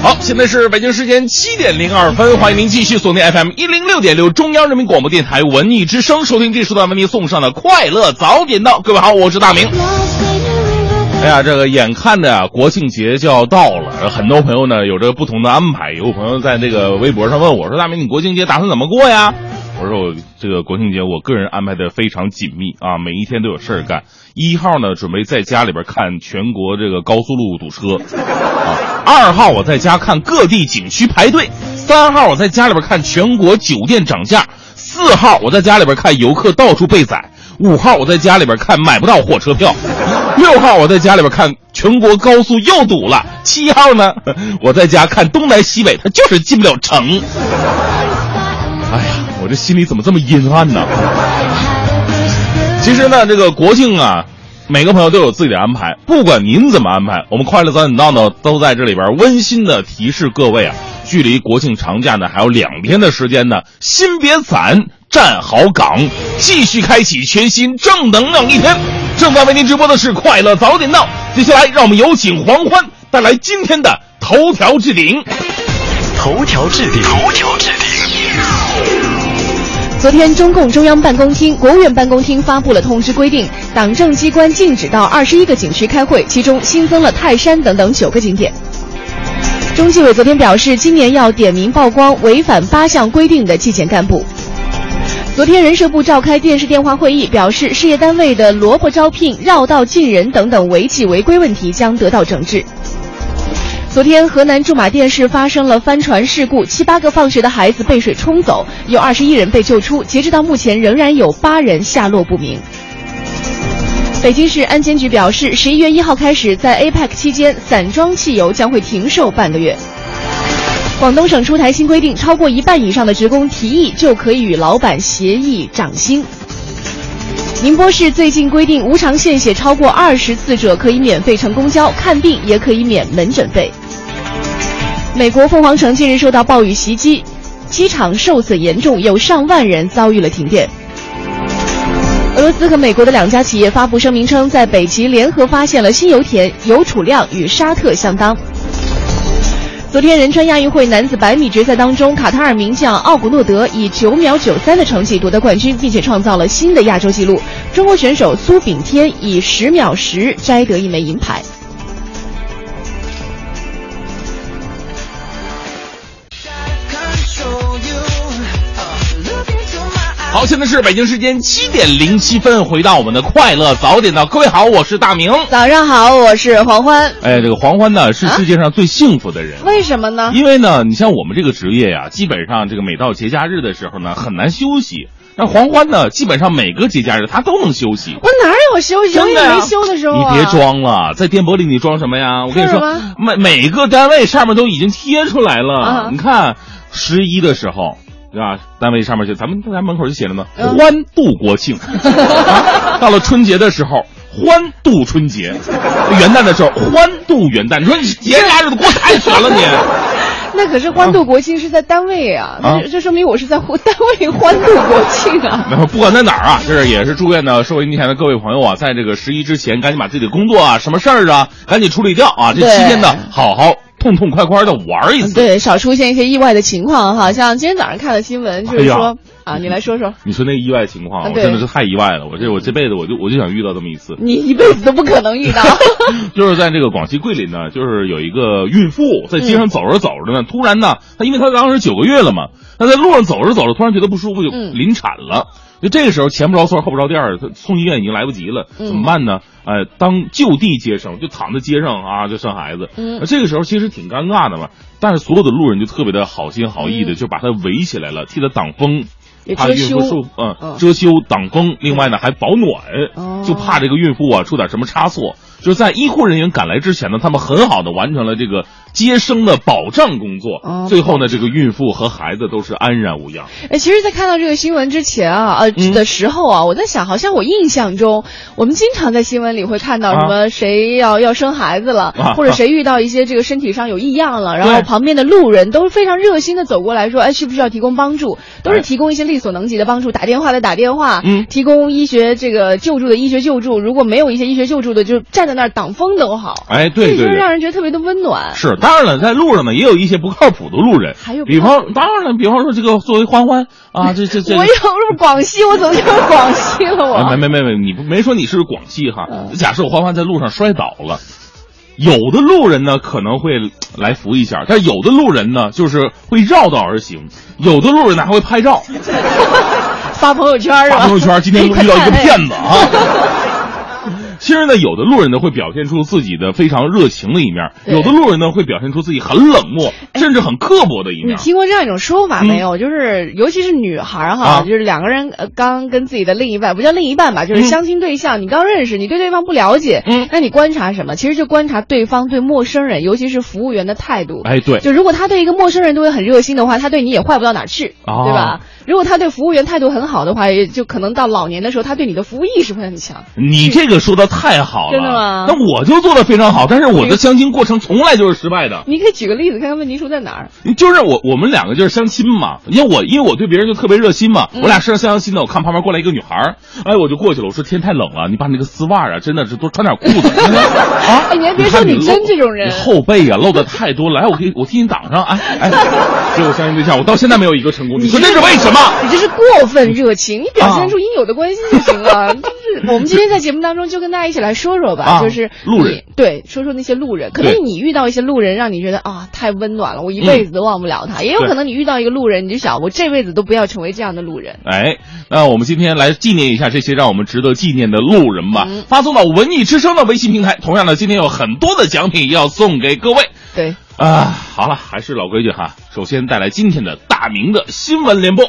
好，现在是北京时间七点零二分，欢迎您继续锁定 FM 一零六点六中央人民广播电台文艺之声，收听这时段为您送上的快乐早点到。各位好，我是大明。哎呀，这个眼看着啊，国庆节就要到了，很多朋友呢有着不同的安排。有朋友在这个微博上问我说：“大明，你国庆节打算怎么过呀？”我说：“我这个国庆节，我个人安排的非常紧密啊，每一天都有事儿干。一号呢，准备在家里边看全国这个高速路堵车。啊；二号我在家看各地景区排队；三号我在家里边看全国酒店涨价；四号我在家里边看游客到处被宰；五号我在家里边看买不到火车票；六号我在家里边看全国高速又堵了；七号呢，我在家看东南西北，它就是进不了城。哎呀，我这心里怎么这么阴暗呢？其实呢，这个国庆啊，每个朋友都有自己的安排。不管您怎么安排，我们快乐早点到呢，都在这里边温馨的提示各位啊，距离国庆长假呢还有两天的时间呢，心别散，站好岗，继续开启全新正能量一天。正在为您直播的是快乐早点到，接下来让我们有请黄欢带来今天的头条置顶。头条置顶，头条置顶。昨天，中共中央办公厅、国务院办公厅发布了通知，规定党政机关禁止到二十一个景区开会，其中新增了泰山等等九个景点。中纪委昨天表示，今年要点名曝光违反八项规定的纪检干部。昨天，人社部召开电视电话会议，表示事业单位的萝卜招聘、绕道进人等等违纪违规问题将得到整治。昨天，河南驻马店市发生了帆船事故，七八个放学的孩子被水冲走，有二十一人被救出。截止到目前，仍然有八人下落不明。北京市安监局表示，十一月一号开始，在 APEC 期间，散装汽油将会停售半个月。广东省出台新规定，超过一半以上的职工提议就可以与老板协议涨薪。宁波市最近规定，无偿献血超过二十次者可以免费乘公交，看病也可以免门诊费。美国凤凰城近日受到暴雨袭击，机场受损严重，有上万人遭遇了停电。俄罗斯和美国的两家企业发布声明称，在北极联合发现了新油田，油储量与沙特相当。昨天仁川亚运会男子百米决赛当中，卡塔尔名将奥古诺德以九秒九三的成绩夺得冠军，并且创造了新的亚洲纪录。中国选手苏炳添以十秒十摘得一枚银牌。好，现在是北京时间七点零七分，回到我们的快乐早点到，各位好，我是大明。早上好，我是黄欢。哎，这个黄欢呢是世界上最幸福的人，为什么呢？因为呢，你像我们这个职业呀，基本上这个每到节假日的时候呢，很难休息。那黄欢呢，基本上每个节假日他都能休息。我哪有休息？真的没休的时候你别装了，在电波里你装什么呀？我跟你说，每每个单位上面都已经贴出来了。你看十一的时候。对吧？单位上面就咱们家门口就写着呢，欢度国庆。到了春节的时候，欢度春节；元旦的时候，欢度元旦。你说你节假日子过太全了你。那可是欢度国庆是在单位啊，这这说明我是在单位欢度国庆啊。不管在哪儿啊，这是也是祝愿呢，收音机前的各位朋友啊，在这个十一之前，赶紧把自己的工作啊、什么事儿啊，赶紧处理掉啊。这期间呢，好好。痛痛快快的玩一次，对，少出现一些意外的情况哈。像今天早上看的新闻，就是说啊，你来说说。你说那个意外情况，我真的是太意外了。我这我这辈子我就我就想遇到这么一次。你一辈子都不可能遇到。就是在这个广西桂林呢，就是有一个孕妇在街上走着走着呢，突然呢，她因为她当时九个月了嘛，她在路上走着走着，突然觉得不舒服，就临产了。就这个时候前不着村后不着店儿，他送医院已经来不及了，怎么办呢？哎，当就地接生，就躺在街上啊，就生孩子。那这个时候其实挺尴尬的嘛，但是所有的路人就特别的好心好意的，就把他围起来了，替他挡风，怕孕妇受嗯遮羞挡风。另外呢还保暖，就怕这个孕妇啊出点什么差错。就在医护人员赶来之前呢，他们很好的完成了这个接生的保障工作。最后呢，这个孕妇和孩子都是安然无恙。哎，其实，在看到这个新闻之前啊，呃的时候啊，我在想，好像我印象中，我们经常在新闻里会看到什么谁要要生孩子了，或者谁遇到一些这个身体上有异样了，然后旁边的路人都是非常热心的走过来说，哎，需不需要提供帮助？都是提供一些力所能及的帮助，打电话的打电话，嗯，提供医学这个救助的医学救助。如果没有一些医学救助的，就站。在那儿挡风都好。哎，对对对，让人觉得特别的温暖。是，当然了，在路上呢也有一些不靠谱的路人，还有比方，当然了，比方说这个作为欢欢啊，这这这，我有是广西，我怎么就是广西了？我没没没没，你不没说你是广西哈？假设我欢欢在路上摔倒了。有的路人呢可能会来扶一下，但有的路人呢就是会绕道而行，有的路人呢还会拍照，发朋友圈啊发朋友圈，今天遇到一个骗子啊。其实呢，有的路人呢会表现出自己的非常热情的一面，有的路人呢会表现出自己很冷漠，甚至很刻薄的一面。你听过这样一种说法没有？就是尤其是女孩哈，就是两个人呃刚跟自己的另一半，不叫另一半吧，就是相亲对象，你刚认识，你对对方不了解，嗯，那你观察什么？其实就观察对方对陌生人，尤其是服务员的态度。哎，对，就如果他对一个陌生人都会很热心的话，他对你也坏不到哪去，对吧？如果他对服务员态度很好的话，也就可能到老年的时候，他对你的服务意识会很强。你这个说的太好了，真的吗？那我就做的非常好，但是我的相亲过程从来就是失败的。你可以举个例子，看看问题出在哪儿。就是我我们两个就是相亲嘛，因为我因为我对别人就特别热心嘛，我俩是相相亲的。我看旁边过来一个女孩，哎，我就过去了。我说天太冷了，你把你那个丝袜啊，真的是多穿点裤子 啊。哎，你还别说，你真这种人，后背啊露的太多了。来，我可以我替你挡上。哎哎，结果相亲对象，我到现在没有一个成功。你说这是为什么？你这是过。过分热情，你表现出应有的关心就行了。就是我们今天在节目当中就跟大家一起来说说吧，就是路人，对，说说那些路人。可能你遇到一些路人，让你觉得啊太温暖了，我一辈子都忘不了他。也有可能你遇到一个路人，你就想我这辈子都不要成为这样的路人。哎，那我们今天来纪念一下这些让我们值得纪念的路人吧。发送到文艺之声的微信平台。同样呢，今天有很多的奖品要送给各位。对。啊，好了，还是老规矩哈。首先带来今天的大明的新闻联播。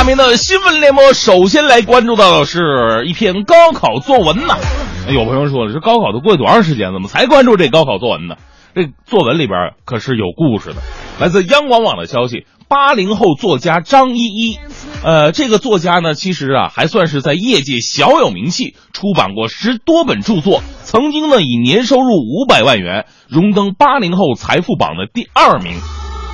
大明的新闻联播，首先来关注到的是一篇高考作文呐。有朋友说了，这高考都过多长时间，怎么才关注这高考作文呢？这作文里边可是有故事的。来自央广网的消息，八零后作家张一一，呃，这个作家呢，其实啊还算是在业界小有名气，出版过十多本著作，曾经呢以年收入五百万元荣登八零后财富榜的第二名。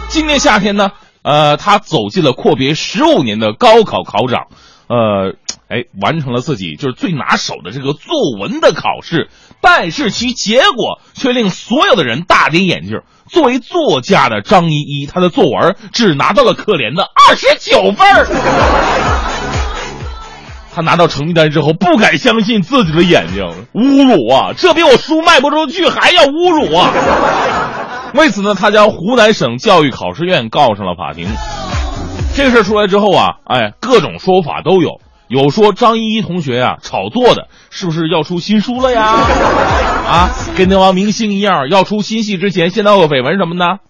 今年夏天呢。呃，他走进了阔别十五年的高考考场，呃，哎，完成了自己就是最拿手的这个作文的考试，但是其结果却令所有的人大跌眼镜。作为作家的张依依，他的作文只拿到了可怜的二十九分。他拿到成绩单之后，不敢相信自己的眼睛，侮辱啊！这比我书卖不出去还要侮辱啊！为此呢，他将湖南省教育考试院告上了法庭。这个事儿出来之后啊，哎，各种说法都有。有说张依依同学啊炒作的，是不是要出新书了呀？啊，跟那帮明星一样，要出新戏之前先闹个绯闻什么的。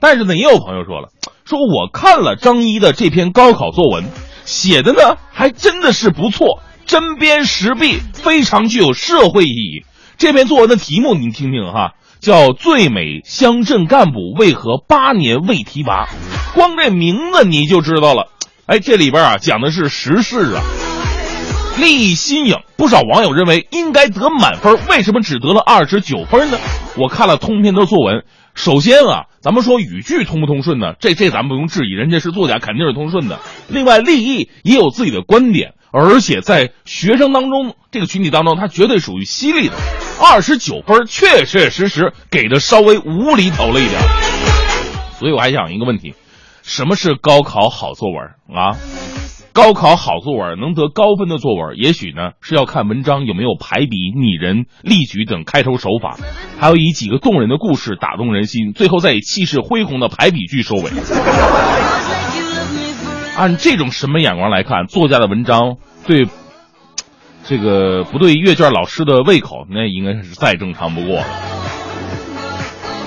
但是呢，也有朋友说了，说我看了张一的这篇高考作文，写的呢还真的是不错，针砭时弊，非常具有社会意义。这篇作文的题目您听听哈。叫最美乡镇干部为何八年未提拔？光这名字你就知道了。哎，这里边啊讲的是时事啊，立意新颖。不少网友认为应该得满分，为什么只得了二十九分呢？我看了通篇的作文，首先啊，咱们说语句通不通顺呢？这这咱们不用质疑，人家是作家，肯定是通顺的。另外，立意也有自己的观点。而且在学生当中，这个群体当中，他绝对属于犀利的。二十九分，确确实实给的稍微无厘头了一点。所以我还想一个问题：什么是高考好作文啊？高考好作文能得高分的作文，也许呢是要看文章有没有排比、拟人、例举等开头手法，还有以几个动人的故事打动人心，最后再以气势恢宏的排比句收尾。按这种审美眼光来看，作家的文章对这个不对阅卷老师的胃口，那应该是再正常不过了。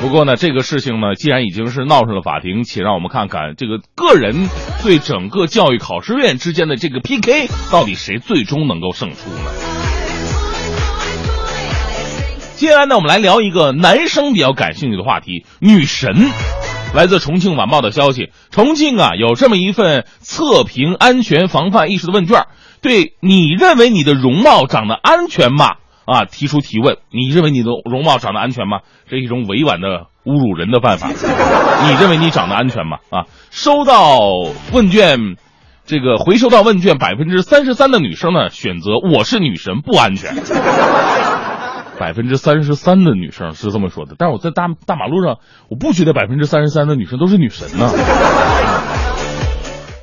不过呢，这个事情呢，既然已经是闹上了法庭，且让我们看看这个个人对整个教育考试院之间的这个 PK，到底谁最终能够胜出呢？接下来呢，我们来聊一个男生比较感兴趣的话题——女神。来自重庆晚报的消息，重庆啊有这么一份测评安全防范意识的问卷，对你认为你的容貌长得安全吗？啊，提出提问，你认为你的容貌长得安全吗？这是一种委婉的侮辱人的办法。你认为你长得安全吗？啊，收到问卷，这个回收到问卷，百分之三十三的女生呢选择我是女神不安全。百分之三十三的女生是这么说的，但是我在大大马路上，我不觉得百分之三十三的女生都是女神呢。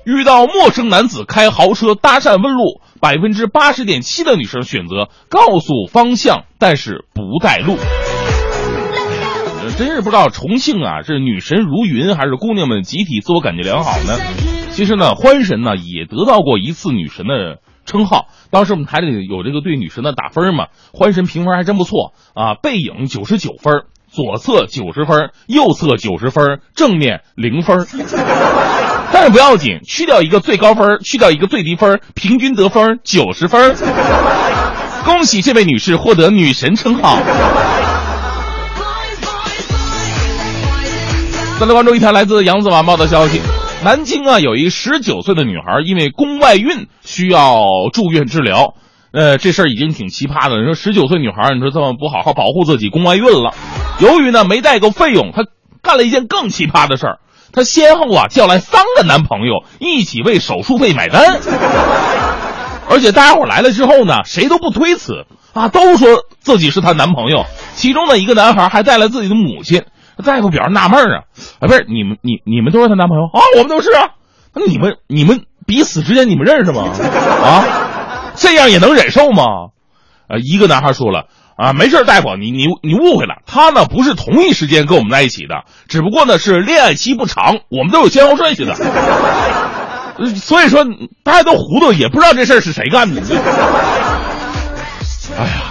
遇到陌生男子开豪车搭讪问路，百分之八十点七的女生选择告诉方向，但是不带路。真是不知道重庆啊，是女神如云，还是姑娘们集体自我感觉良好呢？其实呢，欢神呢也得到过一次女神的。称号，当时我们台里有这个对女神的打分嘛，欢神评分还真不错啊，背影九十九分，左侧九十分，右侧九十分，正面零分。但是不要紧，去掉一个最高分，去掉一个最低分，平均得分九十分。恭喜这位女士获得女神称号。再来关注一条来自扬子晚报的消息。南京啊，有一十九岁的女孩，因为宫外孕需要住院治疗。呃，这事儿已经挺奇葩的。你说十九岁女孩，你说这么不好好保护自己，宫外孕了。由于呢没带够费用，她干了一件更奇葩的事儿。她先后啊叫来三个男朋友一起为手术费买单。而且大家伙来了之后呢，谁都不推辞啊，都说自己是她男朋友。其中的一个男孩还带来自己的母亲。大夫表示纳闷啊，啊，不是你们，你你们都是她男朋友啊？我们都是啊。那你们你们彼此之间你们认识吗？啊，这样也能忍受吗？啊，一个男孩说了啊，没事大夫，你你你误会了，他呢不是同一时间跟我们在一起的，只不过呢是恋爱期不长，我们都有先后顺序的。所以说大家都糊涂，也不知道这事儿是谁干的。哎呀，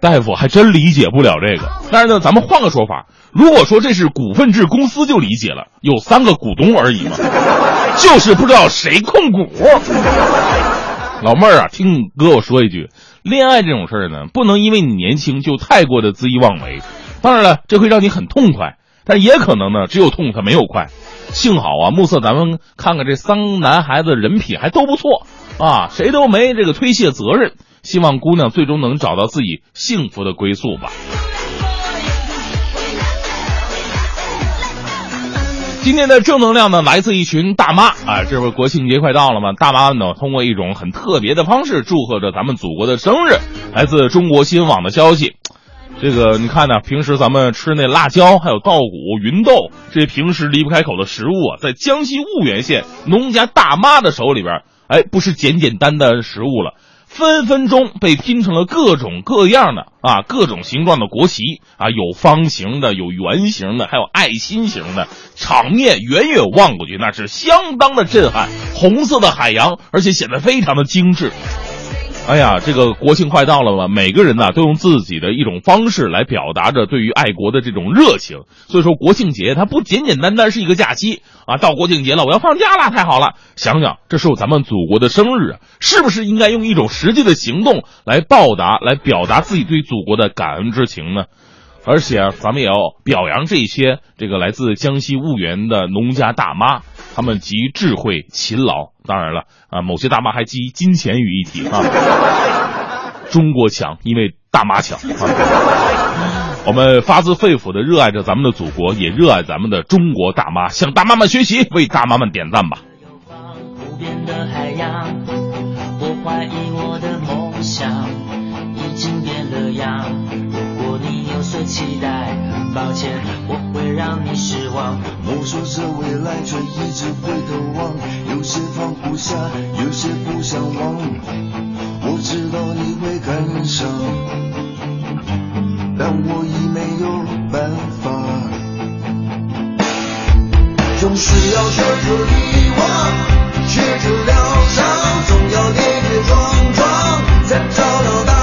大夫还真理解不了这个。但是呢，咱们换个说法。如果说这是股份制公司就理解了，有三个股东而已嘛，就是不知道谁控股。老妹儿啊，听哥我说一句，恋爱这种事儿呢，不能因为你年轻就太过的恣意妄为。当然了，这会让你很痛快，但也可能呢，只有痛它没有快。幸好啊，目测咱们看看这三男孩子人品还都不错啊，谁都没这个推卸责任。希望姑娘最终能找到自己幸福的归宿吧。今天的正能量呢，来自一群大妈啊！这不是国庆节快到了吗？大妈呢，通过一种很特别的方式祝贺着咱们祖国的生日。来自中国新闻网的消息，这个你看呢，平时咱们吃那辣椒，还有稻谷、芸豆这些平时离不开口的食物啊，在江西婺源县农家大妈的手里边，哎，不是简简单单食物了。分分钟被拼成了各种各样的啊，各种形状的国旗啊，有方形的，有圆形的，还有爱心形的，场面远远望过去那是相当的震撼，红色的海洋，而且显得非常的精致。哎呀，这个国庆快到了嘛，每个人呢都用自己的一种方式来表达着对于爱国的这种热情。所以说，国庆节它不简简单单是一个假期啊，到国庆节了，我要放假了，太好了！想想，这是咱们祖国的生日，是不是应该用一种实际的行动来报答、来表达自己对祖国的感恩之情呢？而且，咱们也要表扬这些这个来自江西婺源的农家大妈。他们集智慧、勤劳，当然了啊，某些大妈还集金钱于一体啊。中国强，因为大妈强。我们发自肺腑的热爱着咱们的祖国，也热爱咱们的中国大妈，向大妈们学习，为大妈们点赞吧。所期待，很抱歉，我会让你失望。摸索着未来，却一直回头望。有些放不下，有些不想忘。我知道你会感伤，但我已没有办法。总是要学着遗忘，学着疗伤，总要跌跌撞撞，才找到答。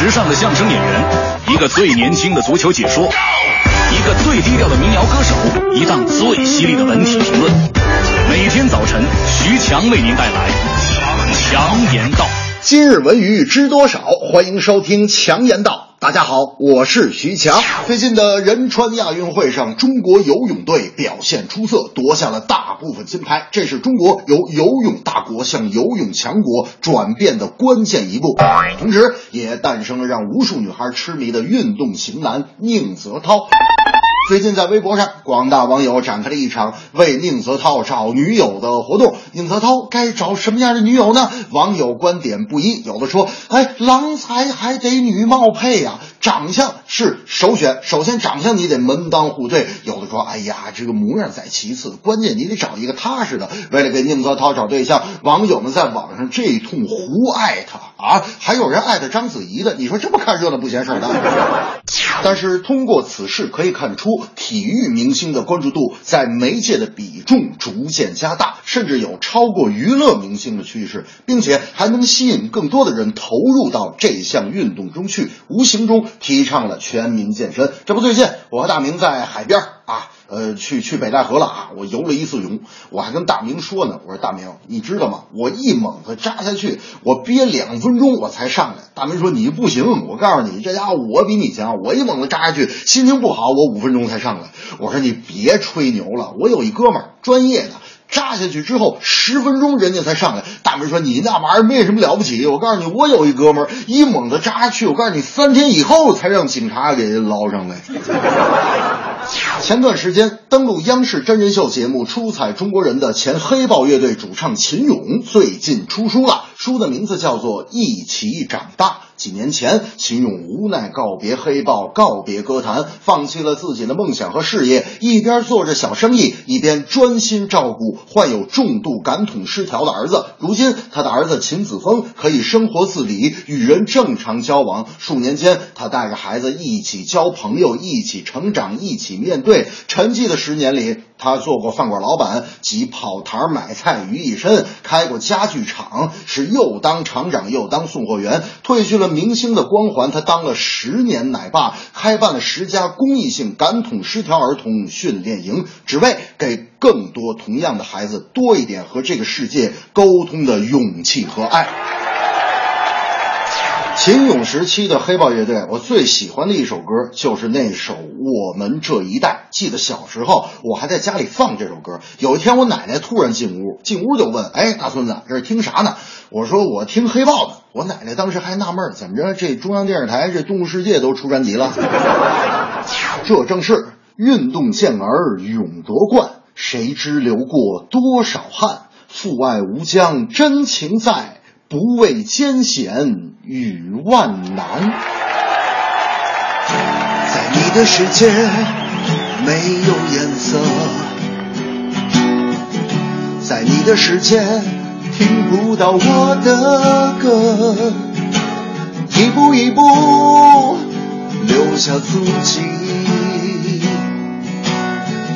时尚的相声演员，一个最年轻的足球解说，一个最低调的民谣歌手，一档最犀利的文体评论。每天早晨，徐强为您带来强言道。今日文娱知多少？欢迎收听强言道。大家好，我是徐强。最近的仁川亚运会上，中国游泳队表现出色，夺下了大部分金牌。这是中国由游泳大国向游泳强国转变的关键一步，同时也诞生了让无数女孩痴迷的运动型男宁泽涛。最近在微博上，广大网友展开了一场为宁泽涛找女友的活动。宁泽涛该找什么样的女友呢？网友观点不一，有的说：“哎，郎才还得女貌配呀，长相是首选。首先长相你得门当户对。”有的说：“哎呀，这个模样在其次，关键你得找一个踏实的。”为了给宁泽涛找对象，网友们在网上这一通胡艾特啊，还有人艾特章子怡的。你说这不看热闹不嫌事儿大？但是通过此事可以看出，体育明星的关注度在媒介的比重逐渐加大，甚至有超过娱乐明星的趋势，并且还能吸引更多的人投入到这项运动中去，无形中提倡了全民健身。这不，最近我和大明在海边啊。呃，去去北戴河了啊！我游了一次泳，我还跟大明说呢，我说大明，你知道吗？我一猛子扎下去，我憋两分钟我才上来。大明说你不行，我告诉你，这家伙我比你强，我一猛子扎下去，心情不好，我五分钟才上来。我说你别吹牛了，我有一哥们儿专业的。扎下去之后十分钟，人家才上来。大明说：“你那玩意儿没什么了不起。”我告诉你，我有一哥们儿一猛子扎去，我告诉你，三天以后才让警察给捞上来。前段时间登陆央视真人秀节目《出彩中国人》的前黑豹乐队主唱秦勇最近出书了，书的名字叫做《一起长大》。几年前，秦勇无奈告别黑豹，告别歌坛，放弃了自己的梦想和事业，一边做着小生意，一边专心照顾患有重度感统失调的儿子。如今，他的儿子秦子峰可以生活自理，与人正常交往。数年间，他带着孩子一起交朋友，一起成长，一起面对。沉寂的十年里，他做过饭馆老板，集跑堂买菜于一身，开过家具厂，是又当厂长又当送货员，褪去了。明星的光环，他当了十年奶爸，开办了十家公益性感统失调儿童训练营，只为给更多同样的孩子多一点和这个世界沟通的勇气和爱。秦勇时期的黑豹乐队，我最喜欢的一首歌就是那首《我们这一代》。记得小时候，我还在家里放这首歌。有一天，我奶奶突然进屋，进屋就问：“哎，大孙子，这是听啥呢？”我说：“我听黑豹的。”我奶奶当时还纳闷，怎么着？这中央电视台这《动物世界》都出专辑了？这正是运动健儿勇夺冠，谁知流过多少汗？父爱无疆，真情在。不畏艰险与万难，在你的世界没有颜色，在你的世界听不到我的歌，一步一步留下足迹，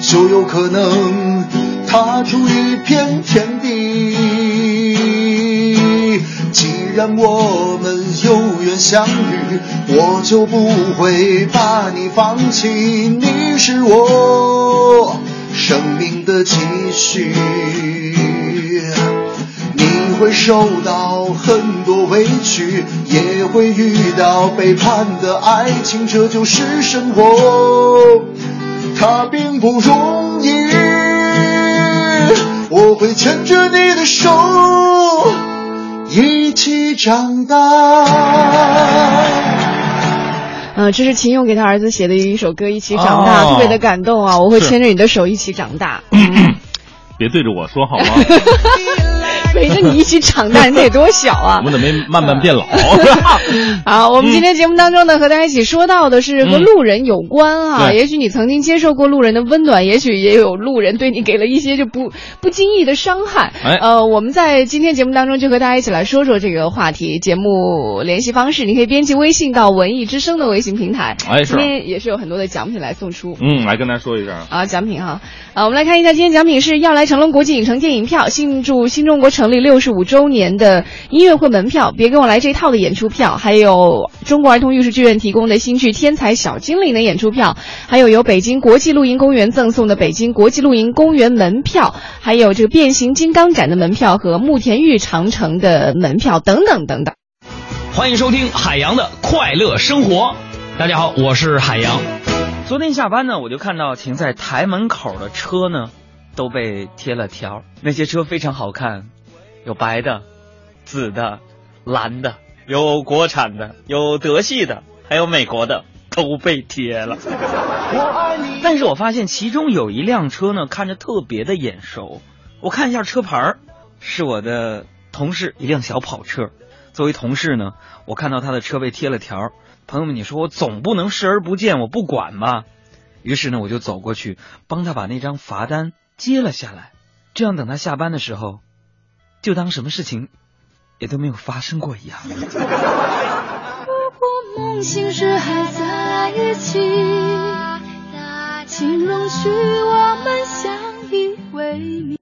就有可能踏出一片天地。既然我们有缘相遇，我就不会把你放弃。你是我生命的继续。你会受到很多委屈，也会遇到背叛的爱情，这就是生活，它并不容易。我会牵着你的手。一起长大。嗯，这是秦勇给他儿子写的一首歌《一起长大》，特别的感动啊！我会牵着你的手一起长大。别对着我说好吗？陪着你一起长大，你得多小啊！我们怎么没慢慢变老。好，我们今天节目当中呢，和大家一起说到的是和路人有关啊。也许你曾经接受过路人的温暖，也许也有路人对你给了一些就不不经意的伤害。呃，我们在今天节目当中就和大家一起来说说这个话题。节目联系方式，你可以编辑微信到文艺之声的微信平台。哎，今天也是有很多的奖品来送出。嗯，来跟大家说一下啊，奖品哈。啊，我们来看一下，今天奖品是要来成龙国际影城电影票，庆祝新中国成。成立六十五周年的音乐会门票，别跟我来这套的演出票，还有中国儿童艺术剧院提供的新剧《天才小精灵》的演出票，还有由北京国际露营公园赠送的北京国际露营公园门票，还有这个变形金刚展的门票和慕田峪长城的门票等等等等。欢迎收听海洋的快乐生活。大家好，我是海洋。昨天下班呢，我就看到停在台门口的车呢，都被贴了条。那些车非常好看，有白的、紫的、蓝的，有国产的，有德系的，还有美国的，都被贴了。但是我发现其中有一辆车呢，看着特别的眼熟。我看一下车牌儿，是我的同事一辆小跑车。作为同事呢，我看到他的车被贴了条。朋友们，你说我总不能视而不见，我不管吧？于是呢，我就走过去帮他把那张罚单接了下来。这样等他下班的时候，就当什么事情也都没有发生过一样。如果梦醒时还在一起，请容许我们相依为命。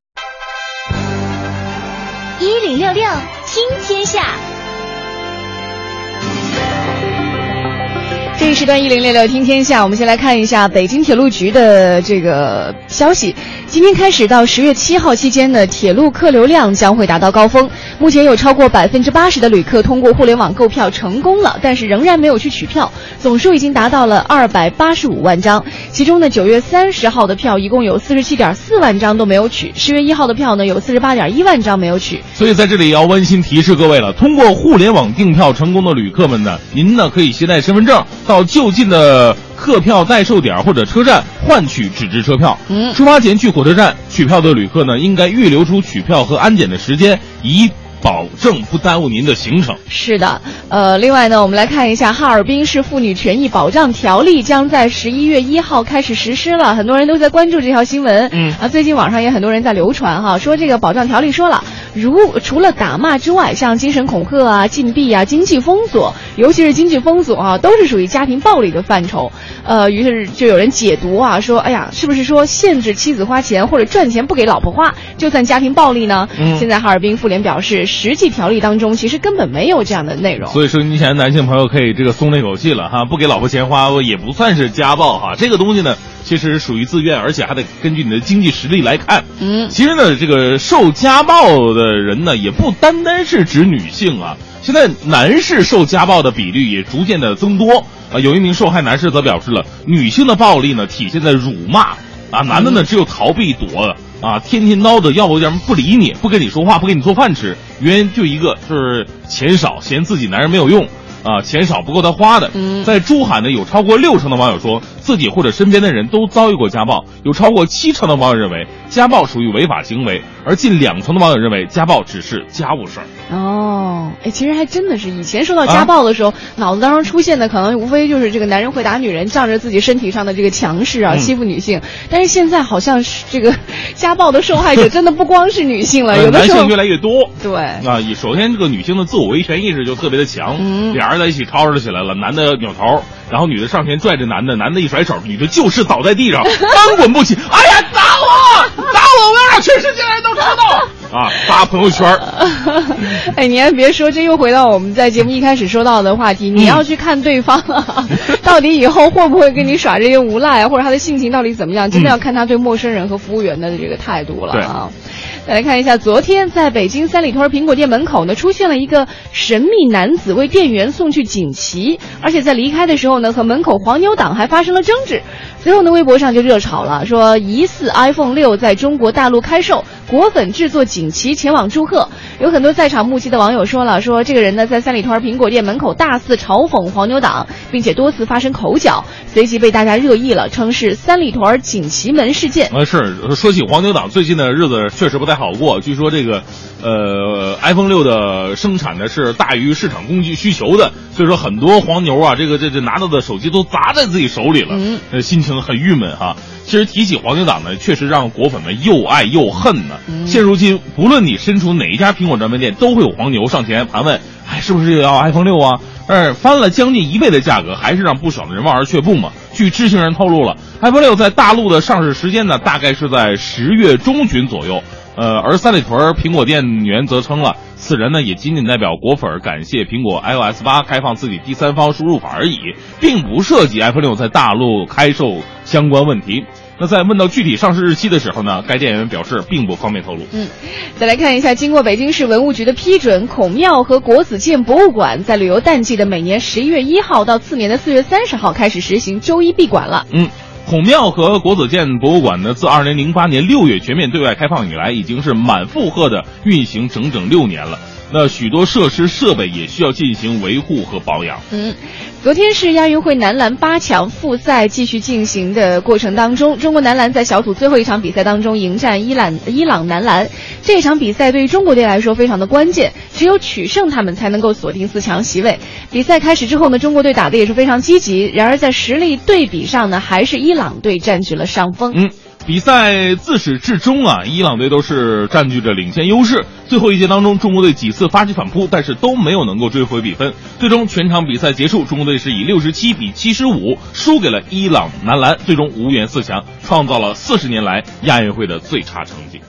一零六六听天下。这一时段一零六六听天下，我们先来看一下北京铁路局的这个消息。今天开始到十月七号期间呢，铁路客流量将会达到高峰。目前有超过百分之八十的旅客通过互联网购票成功了，但是仍然没有去取票，总数已经达到了二百八十五万张。其中呢，九月三十号的票一共有四十七点四万张都没有取，十月一号的票呢有四十八点一万张没有取。所以在这里也要温馨提示各位了：通过互联网订票成功的旅客们呢，您呢可以携带身份证到就近的客票代售点或者车站换取纸质车票。嗯，出发前去火车站取票的旅客呢，应该预留出取票和安检的时间，以保证不耽误您的行程。是的，呃，另外呢，我们来看一下哈尔滨市妇女权益保障条例将在十一月一号开始实施了，很多人都在关注这条新闻。嗯啊，最近网上也很多人在流传哈，说这个保障条例说了，如除了打骂之外，像精神恐吓啊、禁闭啊、经济封锁，尤其是经济封锁啊，都是属于家庭暴力的范畴。呃，于是就有人解读啊，说，哎呀，是不是说限制妻子花钱或者赚钱不给老婆花，就算家庭暴力呢？嗯现在哈尔滨妇联表示，实际条例当中其实根本没有这样的内容。所以说，你前男性朋友可以这个松了一口气了哈，不给老婆钱花也不算是家暴哈。这个东西呢，其实属于自愿，而且还得根据你的经济实力来看。嗯，其实呢，这个受家暴的人呢，也不单单是指女性啊。现在男士受家暴的比率也逐渐的增多啊。有一名受害男士则表示了，女性的暴力呢体现在辱骂啊，男的呢只有逃避躲啊，天天叨着，要不然不理你，不跟你说话，不给你做饭吃，原因就一个就是钱少，嫌自己男人没有用。啊，钱少不够他花的。嗯在珠海呢，有超过六成的网友说自己或者身边的人都遭遇过家暴，有超过七成的网友认为家暴属于违法行为，而近两成的网友认为家暴只是家务事儿。哦，哎，其实还真的是，以前说到家暴的时候，脑子当中出现的可能无非就是这个男人会打女人，仗着自己身体上的这个强势啊，嗯欺负女性。但是现在好像是这个家暴的受害者真的不光是女性了，有的时候呃男性越来越多。对，啊，首先这个女性的自我维权意识就特别的强，嗯俩人在一起吵吵起来了，男的扭头，然后女的上前拽着男的，男的一甩手，女的就是倒在地上，翻滚不起。哎呀，打我，打我，我要让全世界人都知道啊！发朋友圈儿，哎，你还别说，这又回到我们在节目一开始说到的话题，你要去看对方啊，到底以后会不会跟你耍这些无赖啊，或者他的性情到底怎么样，真的要看他对陌生人和服务员的这个态度了啊。来看一下，昨天在北京三里屯苹果店门口呢，出现了一个神秘男子为店员送去锦旗，而且在离开的时候呢，和门口黄牛党还发生了争执。随后呢，微博上就热炒了，说疑似 iPhone 六在中国大陆开售，果粉制作锦旗前往祝贺。有很多在场目击的网友说了，说这个人呢在三里屯苹果店门口大肆嘲讽黄牛党，并且多次发生口角，随即被大家热议了，称是三里屯锦旗门事件。呃，是说起黄牛党，最近的日子确实不太好过。据说这个，呃，iPhone 六的生产的是大于市场供给需求的，所以说很多黄牛啊，这个这这拿到的手机都砸在自己手里了，嗯呃，心情很郁闷哈。其实提起黄牛党呢，确实让果粉们又爱又恨呢。现如今，不论你身处哪一家苹果专卖店，都会有黄牛上前盘问，哎，是不是要 iPhone 六啊？但是翻了将近一倍的价格，还是让不少的人望而却步嘛。据知情人透露了，iPhone 六在大陆的上市时间呢，大概是在十月中旬左右。呃，而三里屯苹果店员则称了，此人呢也仅仅代表果粉感谢苹果 iOS 八开放自己第三方输入法而已，并不涉及 iPhone 六在大陆开售相关问题。那在问到具体上市日期的时候呢，该店员表示并不方便透露。嗯，再来看一下，经过北京市文物局的批准，孔庙和国子监博物馆在旅游淡季的每年十一月一号到次年的四月三十号开始实行周一闭馆了。嗯。孔庙和国子监博物馆呢，自二零零八年六月全面对外开放以来，已经是满负荷的运行整整六年了。那许多设施设备也需要进行维护和保养。嗯，昨天是亚运会男篮八强复赛继续进行的过程当中，中国男篮在小组最后一场比赛当中迎战伊朗伊朗男篮。这场比赛对于中国队来说非常的关键，只有取胜他们才能够锁定四强席位。比赛开始之后呢，中国队打的也是非常积极，然而在实力对比上呢，还是伊朗队占据了上风。嗯。比赛自始至终啊，伊朗队都是占据着领先优势。最后一节当中，中国队几次发起反扑，但是都没有能够追回比分。最终全场比赛结束，中国队是以六十七比七十五输给了伊朗男篮，最终无缘四强，创造了四十年来亚运会的最差成绩。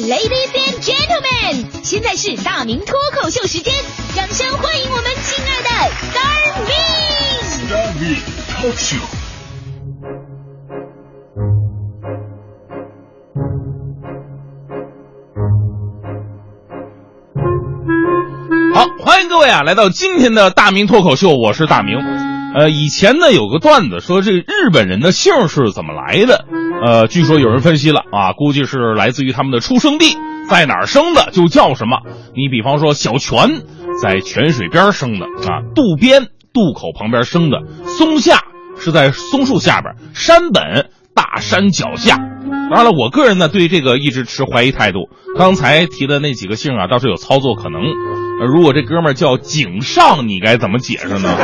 Ladies and gentlemen 现在是大明脱口秀时间掌声欢迎我们亲爱的 star me star me 好欢迎各位啊来到今天的大明脱口秀我是大明。呃以前呢有个段子说这日本人的姓是怎么来的？呃，据说有人分析了啊，估计是来自于他们的出生地，在哪儿生的就叫什么。你比方说小泉在泉水边生的啊，渡边渡口旁边生的，松下是在松树下边，山本大山脚下。当然了，我个人呢对这个一直持怀疑态度。刚才提的那几个姓啊，倒是有操作可能。如果这哥们儿叫井上，你该怎么解释呢？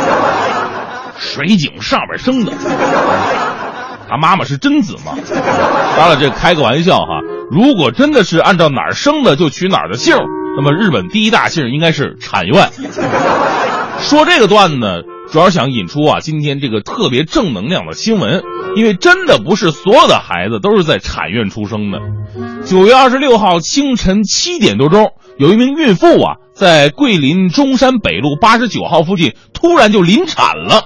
水井上边生的，他妈妈是贞子吗？当然，这开个玩笑哈。如果真的是按照哪儿生的就取哪儿的姓，那么日本第一大姓应该是产院。说这个段子，主要想引出啊今天这个特别正能量的新闻，因为真的不是所有的孩子都是在产院出生的。九月二十六号清晨七点多钟。有一名孕妇啊，在桂林中山北路八十九号附近突然就临产了，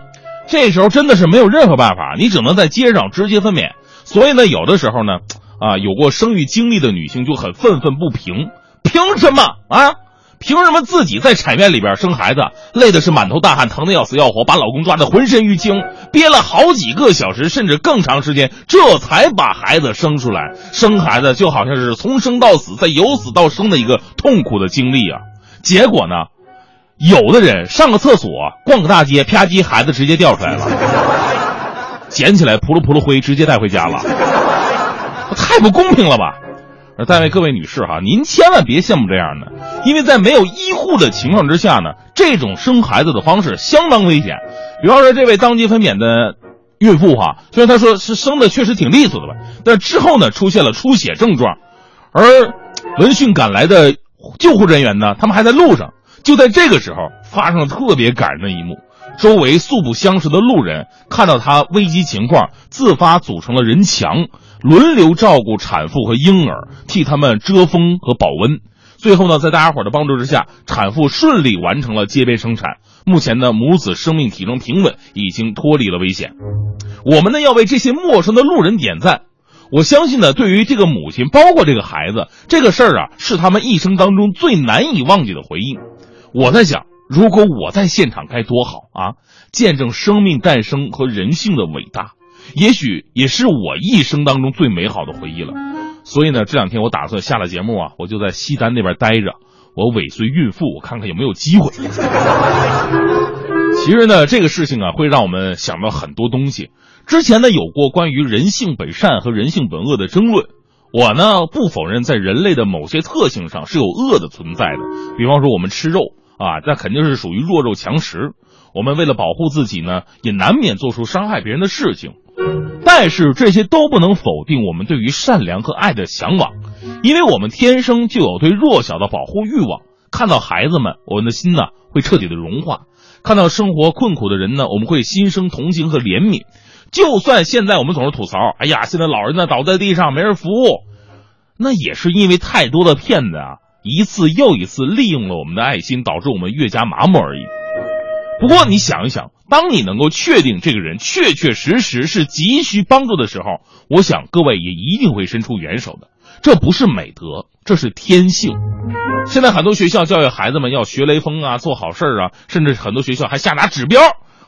这时候真的是没有任何办法，你只能在街上直接分娩。所以呢，有的时候呢，啊，有过生育经历的女性就很愤愤不平，凭什么啊？凭什么自己在产院里边生孩子，累的是满头大汗，疼的要死要活，把老公抓得浑身淤青，憋了好几个小时，甚至更长时间，这才把孩子生出来。生孩子就好像是从生到死，再由死到生的一个痛苦的经历啊！结果呢，有的人上个厕所，逛个大街，啪叽，孩子直接掉出来了，捡起来扑噜扑噜灰，直接带回家了，太不公平了吧！在位各位女士哈，您千万别羡慕这样的，因为在没有医护的情况之下呢，这种生孩子的方式相当危险。比方说，这位当街分娩的孕妇哈，虽然她说是生的确实挺利索的吧，但之后呢出现了出血症状，而闻讯赶来的救护人员呢，他们还在路上。就在这个时候，发生了特别感人的一幕。周围素不相识的路人看到她危机情况，自发组成了人墙。轮流照顾产妇和婴儿，替他们遮风和保温。最后呢，在大家伙的帮助之下，产妇顺利完成了接边生产。目前呢，母子生命体征平稳，已经脱离了危险。我们呢，要为这些陌生的路人点赞。我相信呢，对于这个母亲，包括这个孩子，这个事儿啊，是他们一生当中最难以忘记的回忆。我在想，如果我在现场该多好啊！见证生命诞生和人性的伟大。也许也是我一生当中最美好的回忆了。所以呢，这两天我打算下了节目啊，我就在西单那边待着，我尾随孕妇，我看看有没有机会。其实呢，这个事情啊，会让我们想到很多东西。之前呢，有过关于人性本善和人性本恶的争论。我呢，不否认在人类的某些特性上是有恶的存在的，比方说我们吃肉啊，那肯定是属于弱肉强食。我们为了保护自己呢，也难免做出伤害别人的事情。但是这些都不能否定我们对于善良和爱的向往，因为我们天生就有对弱小的保护欲望。看到孩子们，我们的心呢会彻底的融化；看到生活困苦的人呢，我们会心生同情和怜悯。就算现在我们总是吐槽，哎呀，现在老人呢倒在地上没人扶，那也是因为太多的骗子啊，一次又一次利用了我们的爱心，导致我们越加麻木而已。不过你想一想，当你能够确定这个人确确实实是急需帮助的时候，我想各位也一定会伸出援手的。这不是美德，这是天性。现在很多学校教育孩子们要学雷锋啊，做好事啊，甚至很多学校还下达指标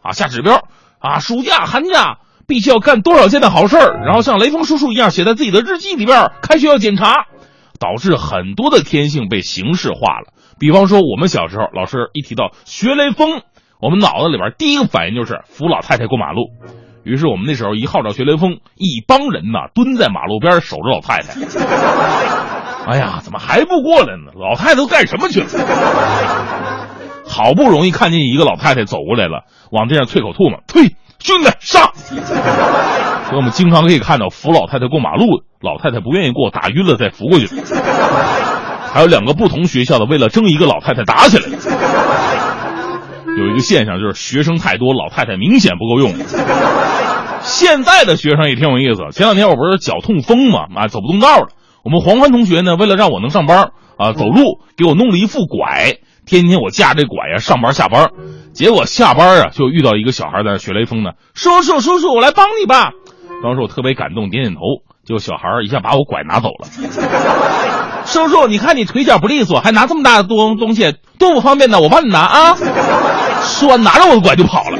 啊，下指标啊，暑假寒假。必须要干多少件的好事，然后像雷锋叔叔一样写在自己的日记里边。开学要检查，导致很多的天性被形式化了。比方说，我们小时候，老师一提到学雷锋，我们脑子里边第一个反应就是扶老太太过马路。于是我们那时候一号召学雷锋，一帮人呐蹲在马路边守着老太太。哎呀，怎么还不过来呢？老太太都干什么去了？好不容易看见一个老太太走过来了，往地上啐口唾沫，呸！兄弟上！所以我们经常可以看到扶老太太过马路，老太太不愿意过，打晕了再扶过去。还有两个不同学校的为了争一个老太太打起来了。有一个现象就是学生太多，老太太明显不够用。现在的学生也挺有意思。前两天我不是脚痛风嘛，啊，走不动道了。我们黄欢同学呢，为了让我能上班啊，走路给我弄了一副拐。天天我架这拐呀上班下班，结果下班啊就遇到一个小孩在那学雷锋呢。叔叔叔叔，我来帮你吧。当时我特别感动，点点头。结果小孩一下把我拐拿走了。叔叔，你看你腿脚不利索，还拿这么大的东东西，多不方便呢。我帮你拿啊。说完拿着我的拐就跑了。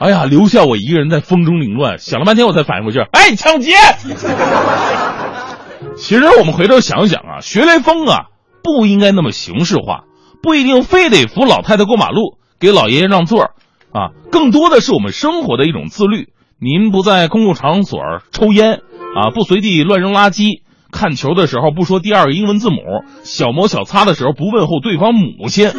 哎呀，留下我一个人在风中凌乱。想了半天我才反应过去，哎，抢劫！其实我们回头想想啊，学雷锋啊。不应该那么形式化，不一定非得扶老太太过马路，给老爷爷让座啊，更多的是我们生活的一种自律。您不在公共场所抽烟啊，不随地乱扔垃圾，看球的时候不说第二个英文字母，小摩小擦的时候不问候对方母亲，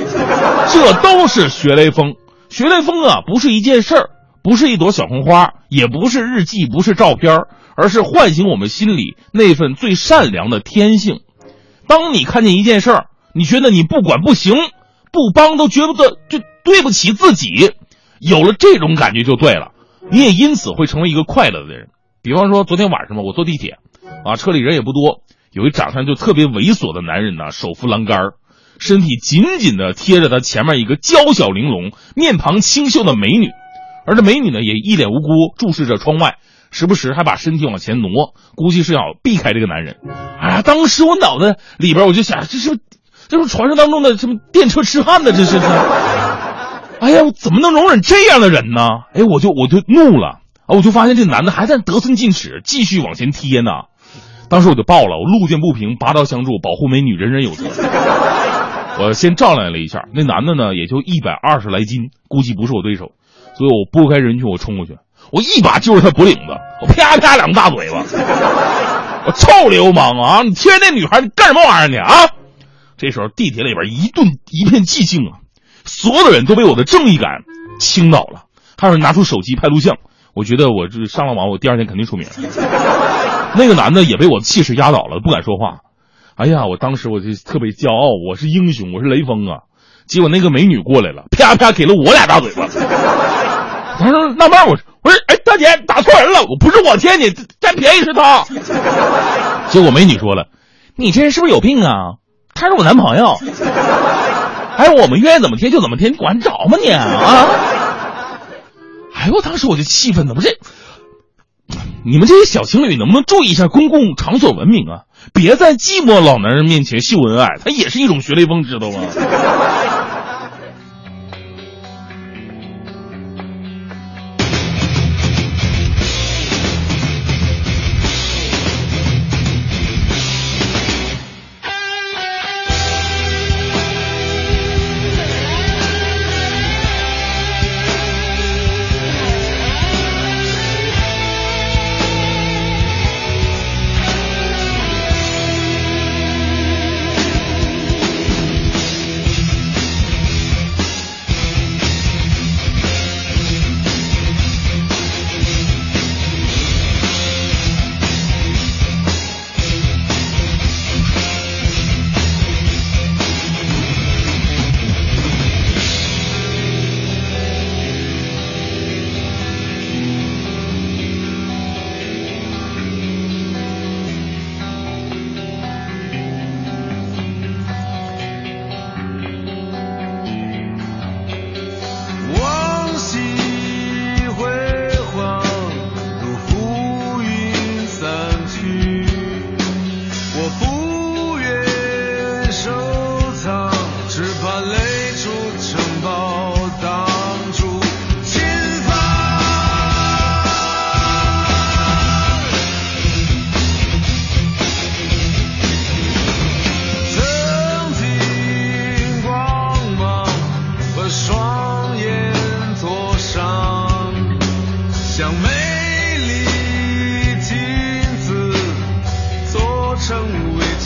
这都是学雷锋。学雷锋啊，不是一件事儿，不是一朵小红花，也不是日记，不是照片，而是唤醒我们心里那份最善良的天性。当你看见一件事儿，你觉得你不管不行，不帮都觉得就对不起自己，有了这种感觉就对了，你也因此会成为一个快乐的人。比方说昨天晚上嘛，我坐地铁，啊，车里人也不多，有一长相就特别猥琐的男人呢，手扶栏杆身体紧紧的贴着他前面一个娇小玲珑、面庞清秀的美女，而这美女呢也一脸无辜注视着窗外。时不时还把身体往前挪，估计是要避开这个男人。哎呀，当时我脑袋里边我就想，这是这是传说当中的什么电车痴汉呢？这是？哎呀，我怎么能容忍这样的人呢？哎，我就我就怒了啊！我就发现这男的还在得寸进尺，继续往前贴呢。当时我就爆了，我路见不平拔刀相助，保护美女人人有责。我先照亮了一下，那男的呢也就一百二十来斤，估计不是我对手，所以我拨开人群，我冲过去。我一把揪着他脖领子，我啪啪两个大嘴巴，我臭流氓啊！你贴那女孩，你干什么玩意儿你啊？这时候地铁里边一顿一片寂静啊，所有的人都被我的正义感倾倒了，还有人拿出手机拍录像。我觉得我这上了网，我第二天肯定出名。那个男的也被我的气势压倒了，不敢说话。哎呀，我当时我就特别骄傲，我是英雄，我是雷锋啊！结果那个美女过来了，啪啪给了我俩大嘴巴。当时纳闷，我我说：“哎，大姐，打错人了，我不是我贴你，占便宜是他。”结果美女说了：“你这人是不是有病啊？他是我男朋友。哎，我们愿意怎么贴就怎么贴，你管得着吗你啊？”哎呦，当时我就气愤了，我这你们这些小情侣能不能注意一下公共场所文明啊？别在寂寞老男人面前秀恩爱，他也是一种学雷锋，知道吗？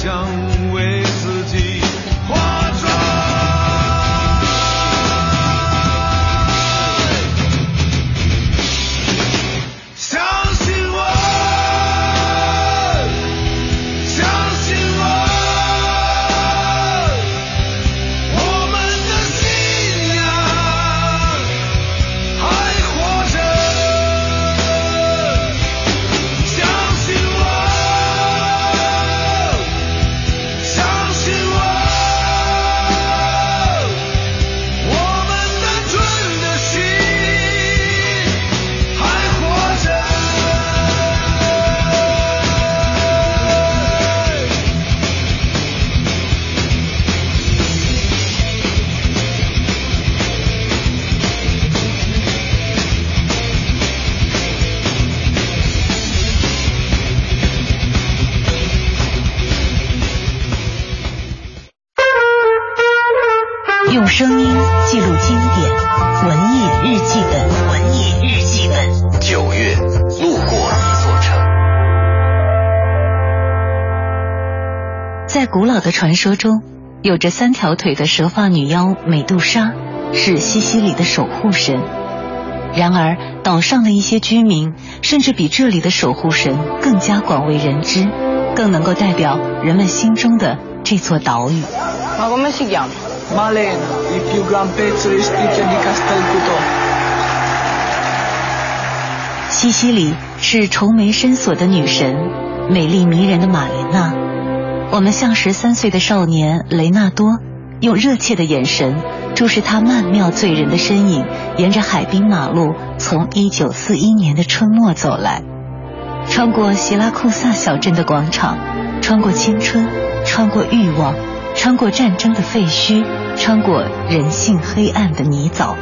相偎。的传说中，有着三条腿的蛇发女妖美杜莎，是西西里的守护神。然而，岛上的一些居民甚至比这里的守护神更加广为人知，更能够代表人们心中的这座岛屿。西西里是愁眉深锁的女神，美丽迷人的玛莲娜。我们像十三岁的少年雷纳多，用热切的眼神注视他曼妙醉人的身影，沿着海滨马路从一九四一年的春末走来，穿过希拉库萨小镇的广场，穿过青春，穿过欲望，穿过战争的废墟，穿过人性黑暗的泥沼。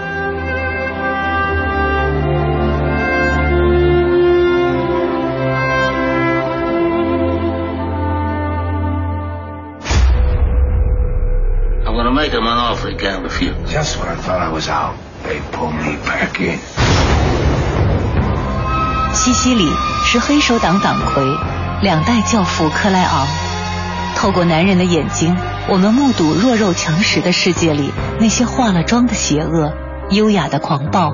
I'm gonna make him an offer he can't refuse. Just when I thought I was out, they pulled me back in. 西西里是黑手党党魁，两代教父克莱昂。透过男人的眼睛，我们目睹弱肉强食的世界里那些化了妆的邪恶、优雅的狂暴、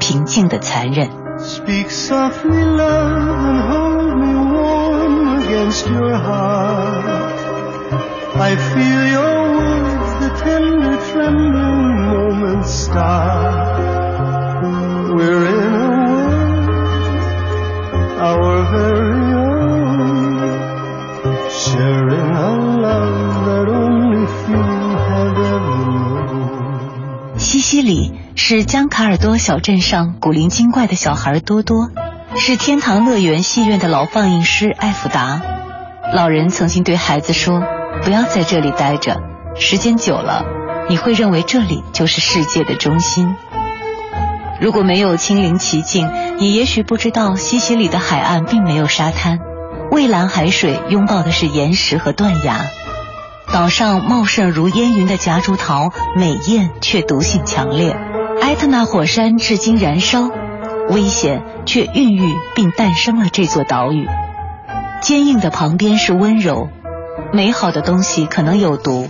平静的残忍。Speak softly, love, and hold me warm against your heart. I feel your words, the tender trembling moments start. We're in a world, our very own, sharing a love that only few have ever known. 西西里是江卡尔多小镇上古灵精怪的小孩多多，是天堂乐园戏院的老放映师艾弗达。老人曾经对孩子说：“不要在这里待着，时间久了，你会认为这里就是世界的中心。”如果没有亲临其境，你也许不知道西西里的海岸并没有沙滩，蔚蓝海水拥抱的是岩石和断崖。岛上茂盛如烟云的夹竹桃，美艳却毒性强烈。埃特纳火山至今燃烧，危险却孕育并诞生了这座岛屿。坚硬的旁边是温柔，美好的东西可能有毒。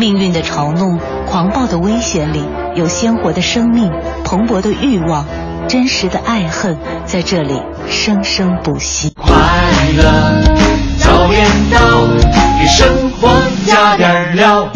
命运的嘲弄，狂暴的危险里有鲜活的生命，蓬勃的欲望，真实的爱恨在这里生生不息。快乐早点到，给生活加点料。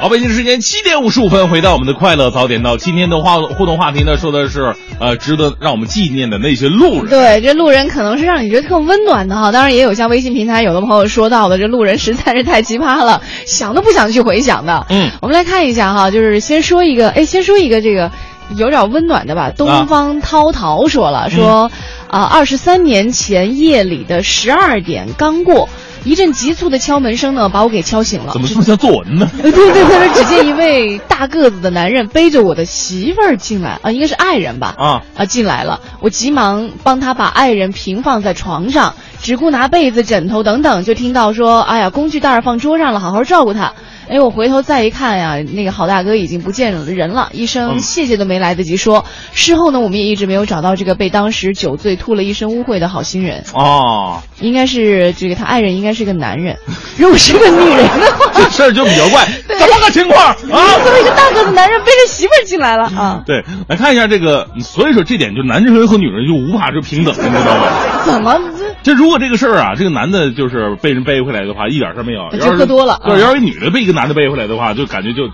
好，北京时间七点五十五分，回到我们的快乐早点到。今天的话互动话题呢，说的是呃，值得让我们纪念的那些路人。对，这路人可能是让你觉得特温暖的哈。当然，也有像微信平台有的朋友说到的，这路人实在是太奇葩了，想都不想去回想的。嗯，我们来看一下哈，就是先说一个，哎，先说一个这个有点温暖的吧。东方涛涛说了，说。啊，二十三年前夜里的十二点刚过，一阵急促的敲门声呢，把我给敲醒了。怎么这么像作文呢？对 对，对只见一位大个子的男人背着我的媳妇儿进来啊，应该是爱人吧？啊啊，进来了，我急忙帮他把爱人平放在床上，只顾拿被子、枕头等等，就听到说：“哎呀，工具袋放桌上了，好好照顾他。”哎，我回头再一看呀，那个好大哥已经不见人了，一声谢谢都没来得及说。事后呢，我们也一直没有找到这个被当时酒醉吐了一身污秽的好心人。哦，应该是这个他爱人应该是个男人，如果是个女人的话，这事儿就比较怪。怎么个情况啊？作为一个大个子男人背着媳妇儿进来了啊？对，来看一下这个，所以说这点就男人和女人就无法是平等的，你知道吗？怎么？这如果这个事儿啊，这个男的就是被人背回来的话，一点事儿没有。就喝多了。对，要是女的被一个男的背回来的话，就感觉就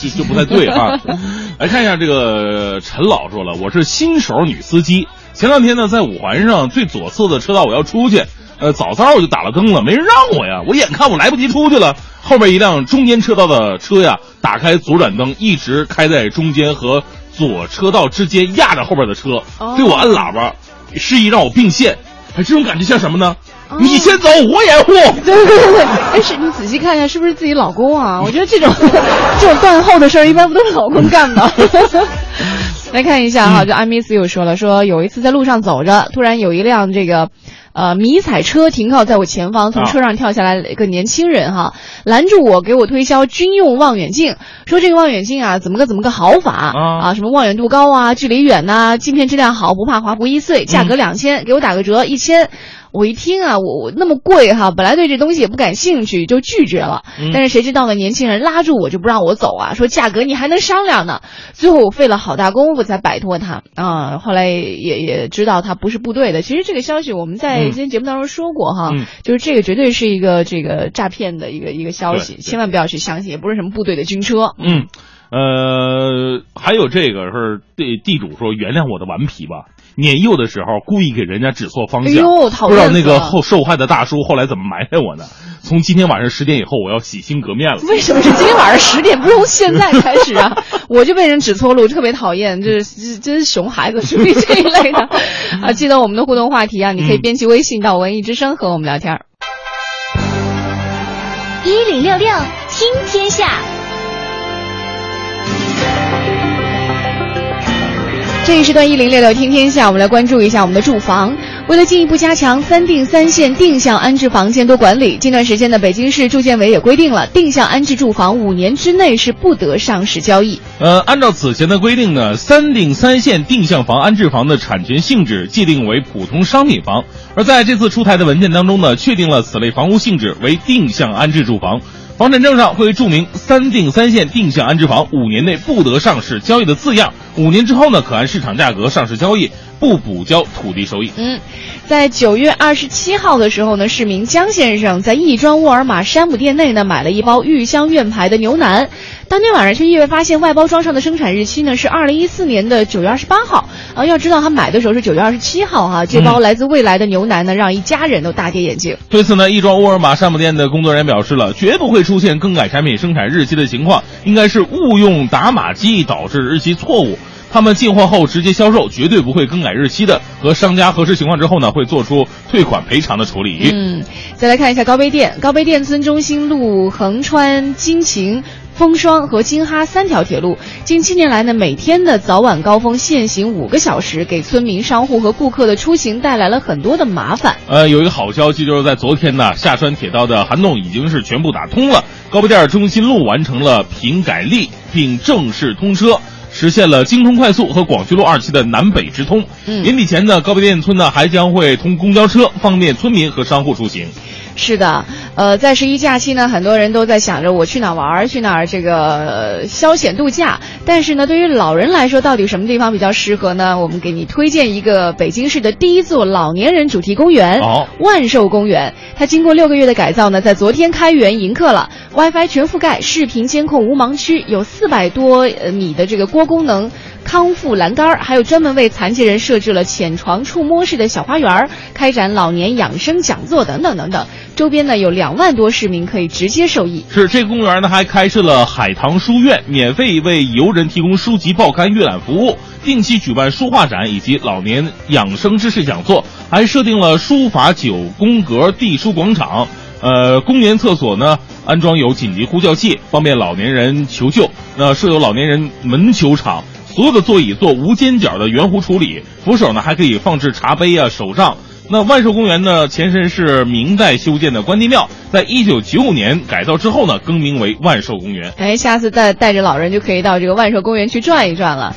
就就不太对啊。来看一下这个陈老说了，我是新手女司机，前两天呢在五环上最左侧的车道我要出去，呃早早我就打了灯了，没人让我呀，我眼看我来不及出去了，后边一辆中间车道的车呀打开左转灯，一直开在中间和左车道之间压着后边的车，对我按喇叭，示意让我并线。哎，这种感觉像什么呢？你先走，我掩护。对对对对，哎，是你仔细看一下，是不是自己老公啊？我觉得这种 这种断后的事儿，一般不都是老公干的？来看一下哈，就 I miss you 说了，说有一次在路上走着，突然有一辆这个。呃，迷彩车停靠在我前方，从车上跳下来一个年轻人哈，拦住我，给我推销军用望远镜，说这个望远镜啊，怎么个怎么个好法啊，什么望远度高啊，距离远呐，镜片质量好，不怕划不易碎，价格两千，给我打个折一千。我一听啊，我我那么贵哈，本来对这东西也不感兴趣，就拒绝了。但是谁知道呢？年轻人拉住我就不让我走啊，说价格你还能商量呢。最后我费了好大功夫才摆脱他啊。后来也也知道他不是部队的。其实这个消息我们在今天节目当中说过哈，就是这个绝对是一个这个诈骗的一个一个消息，千万不要去相信，也不是什么部队的军车。嗯，呃，还有这个是对地主说原谅我的顽皮吧。年幼的时候故意给人家指错方向，不知道那个后受害的大叔后来怎么埋汰我呢？从今天晚上十点以后，我要洗心革面了。为什么是今天晚上十点？不是从现在开始啊？我就被人指错路，特别讨厌，这是真是熊孩子属于这一类的 啊！记得我们的互动话题啊，你可以编辑微信到文艺之声和我们聊天。一零六六听天下。这一时段一零六六听天下，我们来关注一下我们的住房。为了进一步加强三定三线定向安置房监督管理，近段时间呢，北京市住建委也规定了，定向安置住房五年之内是不得上市交易。呃，按照此前的规定呢，三定三线定向房安置房的产权性质界定为普通商品房，而在这次出台的文件当中呢，确定了此类房屋性质为定向安置住房。房产证上会注明“三定三限定向安置房五年内不得上市交易”的字样。五年之后呢，可按市场价格上市交易，不补交土地收益。嗯，在九月二十七号的时候呢，市民江先生在亦庄沃尔玛山姆店内呢买了一包玉香苑牌的牛腩，当天晚上却意外发现外包装上的生产日期呢是二零一四年的九月二十八号。啊，要知道他买的时候是九月二十七号哈，这包来自未来的牛腩呢，让一家人都大跌眼镜。对此呢，亦庄沃尔玛山姆店的工作人员表示了，绝不会出现更改产品生产日期的情况，应该是误用打码机导致日期错误。他们进货后直接销售，绝对不会更改日期的。和商家核实情况之后呢，会做出退款赔偿的处理。嗯，再来看一下高碑店，高碑店村中心路横穿金晴。风霜和京哈三条铁路，近七年来呢，每天的早晚高峰限行五个小时，给村民、商户和顾客的出行带来了很多的麻烦。呃，有一个好消息，就是在昨天呢，下川铁道的涵洞已经是全部打通了，高碑店中心路完成了平改立，并正式通车。实现了京通快速和广渠路二期的南北直通。年底前呢，高碑店村呢还将会通公交车，方便村民和商户出行。是的，呃，在十一假期呢，很多人都在想着我去哪玩儿，去哪儿这个呃消遣度假。但是呢，对于老人来说，到底什么地方比较适合呢？我们给你推荐一个北京市的第一座老年人主题公园——万寿公园。它经过六个月的改造呢，在昨天开园迎客了，WiFi 全覆盖，视频监控无盲区，有四百多米的这个多功能。康复栏杆，还有专门为残疾人设置了浅床触摸式的小花园，开展老年养生讲座等等等等。周边呢有两万多市民可以直接受益。是这个公园呢还开设了海棠书院，免费为游人提供书籍、报刊阅览服务，定期举办书画展以及老年养生知识讲座，还设定了书法九宫格地书广场。呃，公园厕所呢安装有紧急呼叫器，方便老年人求救。那设有老年人门球场，所有的座椅做无尖角的圆弧处理，扶手呢还可以放置茶杯啊、手杖。那万寿公园呢，前身是明代修建的关帝庙，在一九九五年改造之后呢，更名为万寿公园。哎，下次再带着老人就可以到这个万寿公园去转一转了。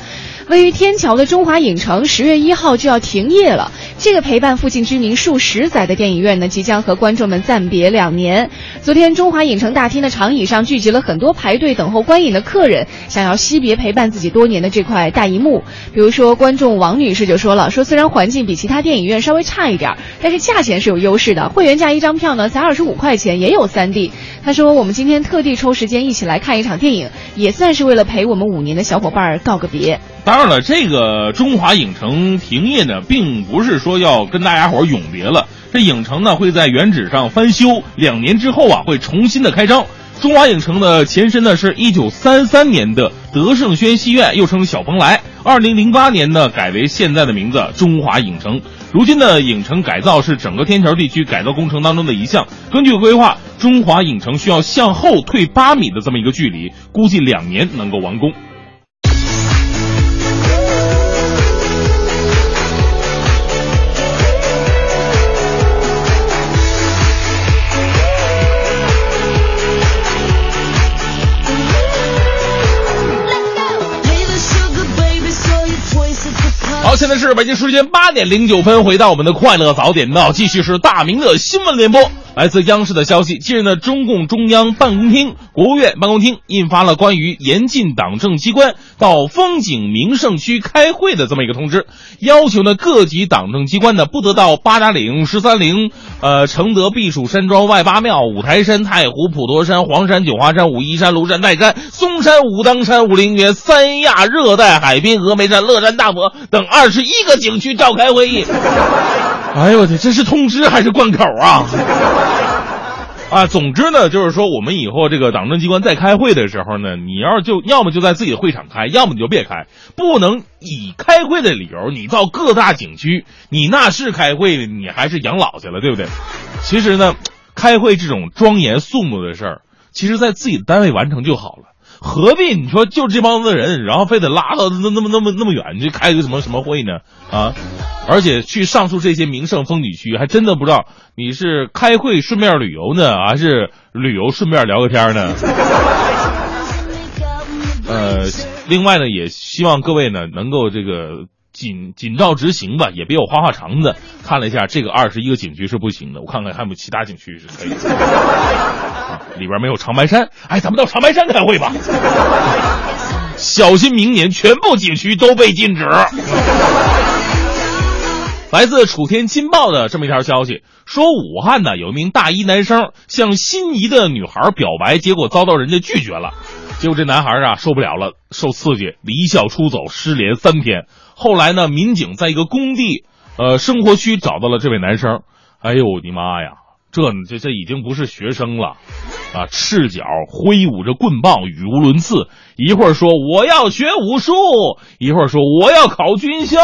位于天桥的中华影城十月一号就要停业了。这个陪伴附近居民数十载的电影院呢，即将和观众们暂别两年。昨天，中华影城大厅的长椅上聚集了很多排队等候观影的客人，想要惜别陪伴自己多年的这块大荧幕。比如说，观众王女士就说了：“说虽然环境比其他电影院稍微差一点，但是价钱是有优势的。会员价一张票呢，才二十五块钱，也有三 D。”她说：“我们今天特地抽时间一起来看一场电影，也算是为了陪我们五年的小伙伴告个别。”当了，这个中华影城停业呢，并不是说要跟大家伙永别了。这影城呢会在原址上翻修，两年之后啊会重新的开张。中华影城的前身呢是一九三三年的德胜轩戏院，又称小蓬莱。二零零八年呢改为现在的名字中华影城。如今的影城改造是整个天桥地区改造工程当中的一项。根据规划，中华影城需要向后退八米的这么一个距离，估计两年能够完工。现在是北京时间八点零九分，回到我们的快乐早点到，继续是大明的新闻联播。来自央视的消息，近日呢，中共中央办公厅、国务院办公厅印发了关于严禁党政机关到风景名胜区开会的这么一个通知，要求呢各级党政机关呢不得到八达岭、十三陵、呃承德避暑山庄、外八庙、五台山、太湖、普陀山、黄山、九华山、武夷山、庐山、泰山、嵩山、武当山、武陵源、三亚热带海滨、峨眉山、乐山大佛等二十一个景区召开会议。哎呦我去，这是通知还是贯口啊？啊，总之呢，就是说我们以后这个党政机关在开会的时候呢，你要是就要么就在自己的会场开，要么你就别开，不能以开会的理由你到各大景区，你那是开会，你还是养老去了，对不对？其实呢，开会这种庄严肃穆的事儿，其实在自己的单位完成就好了。何必你说就这帮子人，然后非得拉到那那么那么那么远去开个什么什么会呢？啊，而且去上述这些名胜风景区，还真的不知道你是开会顺便旅游呢，还是旅游顺便聊个天呢？呃，另外呢，也希望各位呢能够这个紧紧照执行吧，也别有花花肠子。看了一下，这个二十一个景区是不行的，我看看还有没有其他景区是可以的。里边没有长白山，哎，咱们到长白山开会吧。小心明年全部景区都被禁止。来自楚天金报的这么一条消息，说武汉呢有一名大一男生向心仪的女孩表白，结果遭到人家拒绝了。结果这男孩啊受不了了，受刺激离校出走，失联三天。后来呢，民警在一个工地，呃，生活区找到了这位男生。哎呦我的妈呀！这这这已经不是学生了，啊！赤脚挥舞着棍棒，语无伦次。一会儿说我要学武术，一会儿说我要考军校。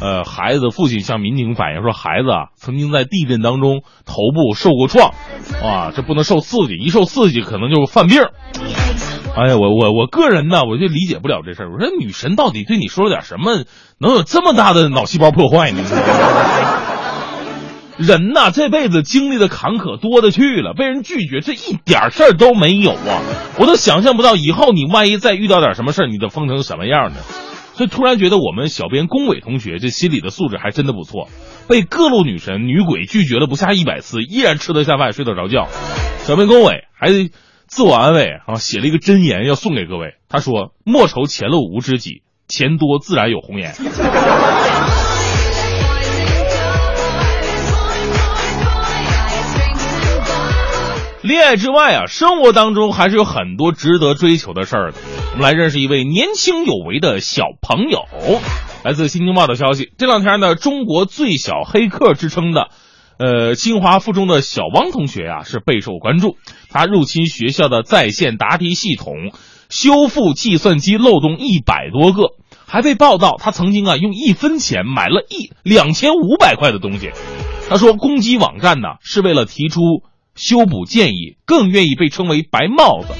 呃，孩子父亲向民警反映说，孩子啊曾经在地震当中头部受过创，啊，这不能受刺激，一受刺激可能就犯病。哎呀，我我我个人呢，我就理解不了这事儿。我说女神到底对你说了点什么，能有这么大的脑细胞破坏呢？人呐，这辈子经历的坎坷多的去了，被人拒绝这一点事儿都没有啊！我都想象不到以后你万一再遇到点什么事儿，你得疯成什么样呢？所以突然觉得我们小编龚伟同学这心理的素质还真的不错，被各路女神女鬼拒绝了不下一百次，依然吃得下饭睡得着觉。小编龚伟还自我安慰啊，写了一个箴言要送给各位，他说：“莫愁前路无知己，钱多自然有红颜。”恋爱之外啊，生活当中还是有很多值得追求的事儿的。我们来认识一位年轻有为的小朋友。来自《新京报》的消息，这两天呢，中国最小黑客之称的，呃，清华附中的小汪同学啊，是备受关注。他入侵学校的在线答题系统，修复计算机漏洞一百多个，还被报道他曾经啊用一分钱买了一两千五百块的东西。他说，攻击网站呢是为了提出修补建议，更愿意被称为“白帽子”。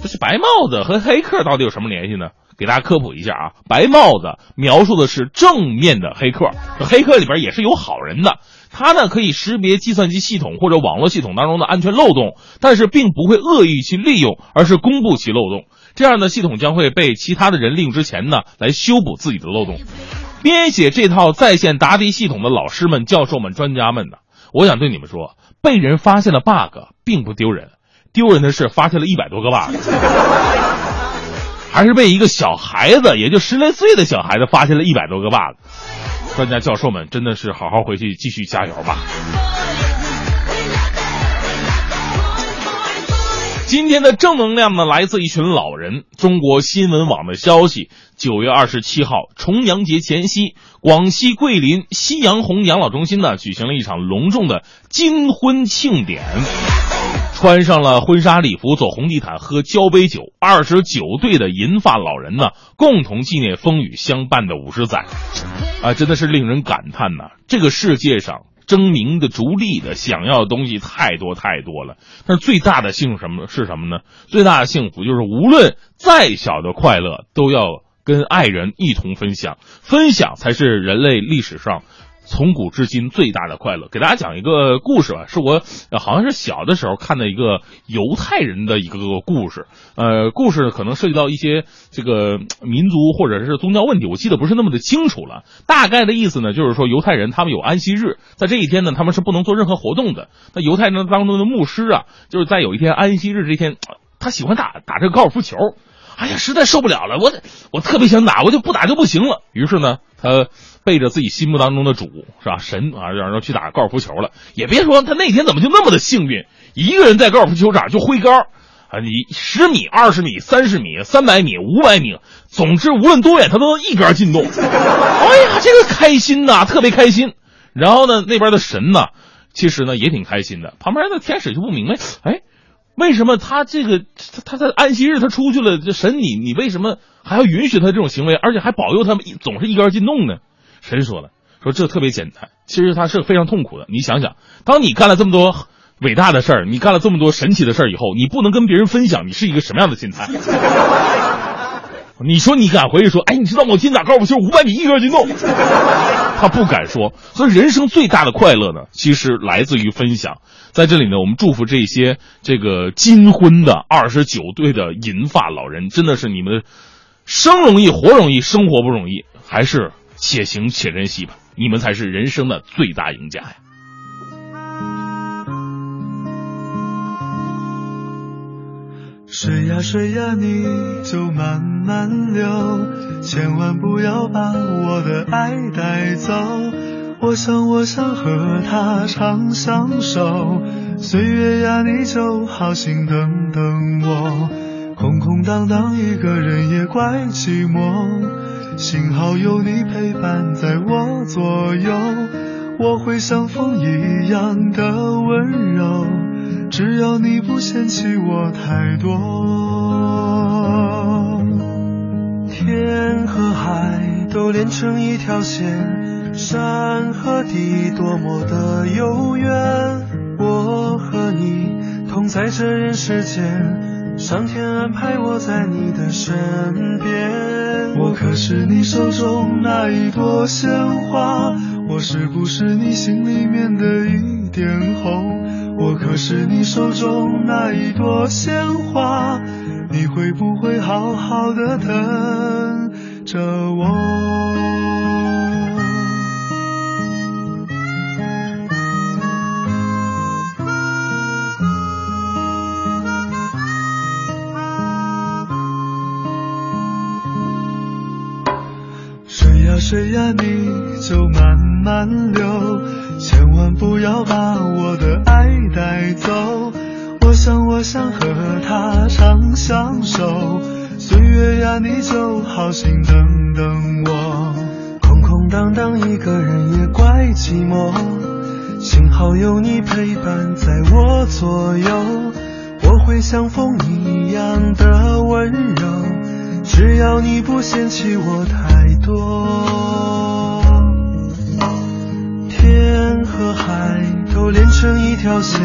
这是白帽子和黑客到底有什么联系呢？给大家科普一下啊，白帽子描述的是正面的黑客，黑客里边也是有好人的。它呢可以识别计算机系统或者网络系统当中的安全漏洞，但是并不会恶意去利用，而是公布其漏洞。这样的系统将会被其他的人利用之前呢来修补自己的漏洞。编写这套在线答题系统的老师们、教授们、专家们呢，我想对你们说，被人发现了 bug 并不丢人，丢人的是发现了一百多个 bug，还是被一个小孩子，也就十来岁的小孩子发现了一百多个 bug。专家教授们真的是好好回去继续加油吧。今天的正能量呢，来自一群老人。中国新闻网的消息，九月二十七号，重阳节前夕，广西桂林夕阳红养老中心呢，举行了一场隆重的金婚庆典。穿上了婚纱礼服，走红地毯，喝交杯酒。二十九对的银发老人呢，共同纪念风雨相伴的五十载。啊，真的是令人感叹呐！这个世界上。争名的、逐利的，想要的东西太多太多了。但是最大的幸福什么是什么呢？最大的幸福就是无论再小的快乐，都要跟爱人一同分享。分享才是人类历史上。从古至今最大的快乐，给大家讲一个故事吧，是我好像是小的时候看的一个犹太人的一个个故事。呃，故事可能涉及到一些这个民族或者是宗教问题，我记得不是那么的清楚了。大概的意思呢，就是说犹太人他们有安息日，在这一天呢，他们是不能做任何活动的。那犹太人当中的牧师啊，就是在有一天安息日这天，他喜欢打打这个高尔夫球。哎呀，实在受不了了，我我特别想打，我就不打就不行了。于是呢，他。背着自己心目当中的主是吧神啊，让人去打高尔夫球了。也别说他那天怎么就那么的幸运，一个人在高尔夫球场就挥杆啊，你十米、二十米、三十米、三百米、五百米，总之无论多远，他都能一杆进洞。哎呀，这个开心呐，特别开心。然后呢，那边的神呢，其实呢也挺开心的。旁边的天使就不明白，哎，为什么他这个他他在安息日他出去了，这神你你为什么还要允许他这种行为，而且还保佑他们总是一杆进洞呢？神说了，说这特别简单，其实他是非常痛苦的。你想想，当你干了这么多伟大的事儿，你干了这么多神奇的事儿以后，你不能跟别人分享，你是一个什么样的心态？你说你敢回去说，哎，你知道我今天打高尔夫球五百米一杆进洞？他不敢说。所以人生最大的快乐呢，其实来自于分享。在这里呢，我们祝福这些这个金婚的二十九对的银发老人，真的是你们生容易活容易，生活不容易，还是。且行且珍惜吧，你们才是人生的最大赢家呀！水呀水呀，你就慢慢流，千万不要把我的爱带走。我想我想和他长相守，岁月呀，你就好心等等我。空空荡荡一个人也怪寂寞。幸好有你陪伴在我左右，我会像风一样的温柔，只要你不嫌弃我太多。天和海都连成一条线，山和地多么的悠远，我和你同在这人世间。上天安排我在你的身边，我可是你手中那一朵鲜花，我是不是你心里面的一点红？我可是你手中那一朵鲜花，你会不会好好的等着我？水呀，你就慢慢流，千万不要把我的爱带走。我想我想和他长相守，岁月呀，你就好心等等我。空空荡荡一个人也怪寂寞，幸好有你陪伴在我左右，我会像风一样的温柔，只要你不嫌弃我太多。天和海都连成一条线，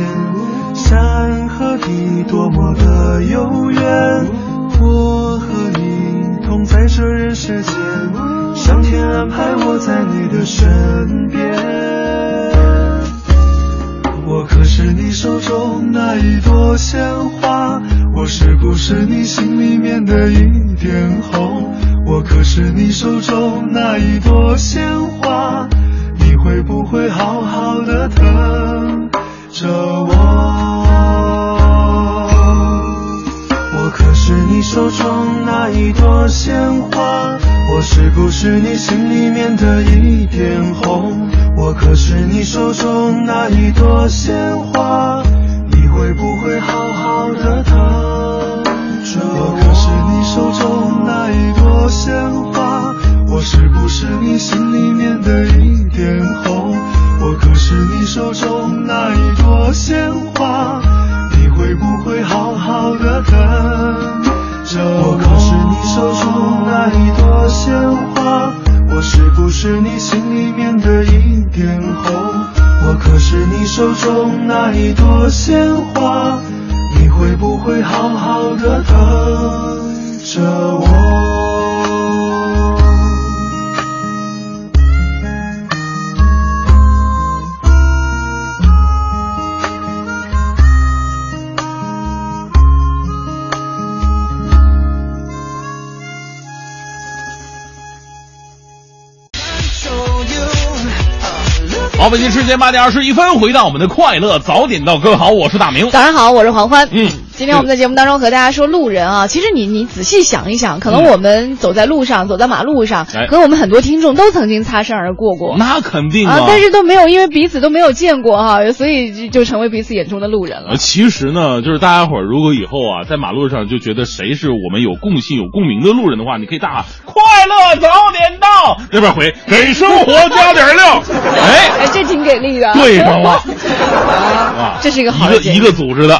点二十一分，回到我们的快乐早点到，各位好，我是大明。早上好，我是黄欢。嗯，今天我们在节目当中和大家说路人啊，其实你你仔细想一想，可能我们走在路上，走在马路上，哎和我们很多听众都曾经擦身而过过。那肯定啊，但是都没有因为彼此都没有见过哈、所以就就成为彼此眼中的路人了呃，。其实呢，就是大家伙儿如果以后啊，在马路上就觉得谁是我们有共性、有共鸣的路人的话，你可以大喊“快乐早点到”，那边回“给生活加点料”。哎，哎，这挺给力的。对上了啊，这是一个一个一个组织的。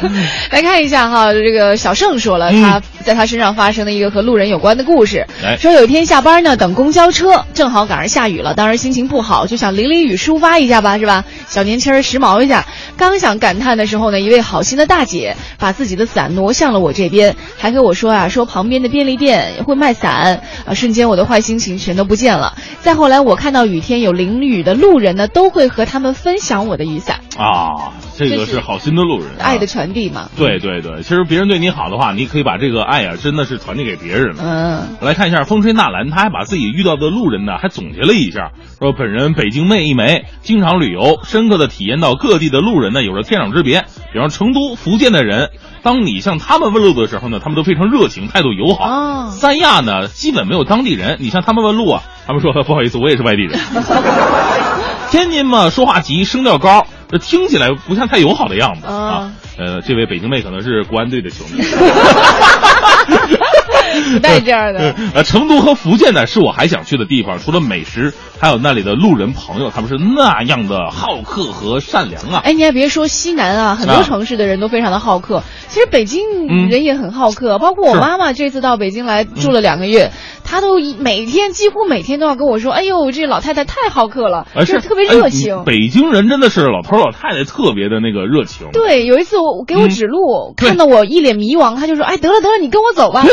来看一下哈，这个小盛说了他在他身上发生的一个和路人有关的故事。哎说有一天下班呢，等公交车，正好赶上下雨了，当时心情不好，就想淋淋雨抒发一下吧，是吧？小年轻儿时髦一下。刚想感叹的时候呢，一位好心的大姐把自己的伞挪向了我这边，还跟我说啊，说旁边的便利店会卖伞啊，瞬间我的坏心情全都不见了。再后来，我看到雨天有淋雨的路人呢，都会和他们分享我的雨伞，啊，这个是好心的路人、啊，爱的传递嘛。对对对，其实别人对你好的话，你可以把这个爱啊，真的是传递给别人了。嗯，来看一下风吹纳兰，他还把自己遇到的路人呢，还总结了一下，说本人北京妹一枚，经常旅游，深刻的体验到各地的路人呢有着天壤之别。比方成都、福建的人，当你向他们问路的时候呢，他们都非常热情，态度友好。哦，三亚呢，基本没有当地人，你向他们问路啊，他们说 不好意思，我也是外地人。天津嘛，说话急，声调高，这听起来不像太友好的样子、哦、啊。呃，这位北京妹可能是国安队的球迷。不带这样的。呃，成都和福建呢，是我还想去的地方。除了美食，还有那里的路人朋友，他们是那样的好客和善良啊。哎，你还别说，西南啊，很多城市的人都非常的好客。啊、其实北京人也很好客，嗯、包括我妈妈这次到北京来住了两个月，她都每天几乎每天都要跟我说：“哎呦，这老太太太好客了，就、是特别热情、哎。”北京人真的是老头老太太特别的那个热情。对，有一次我给我指路，嗯、看到我一脸迷茫，他就说：“哎，得了得了，你跟我走吧。”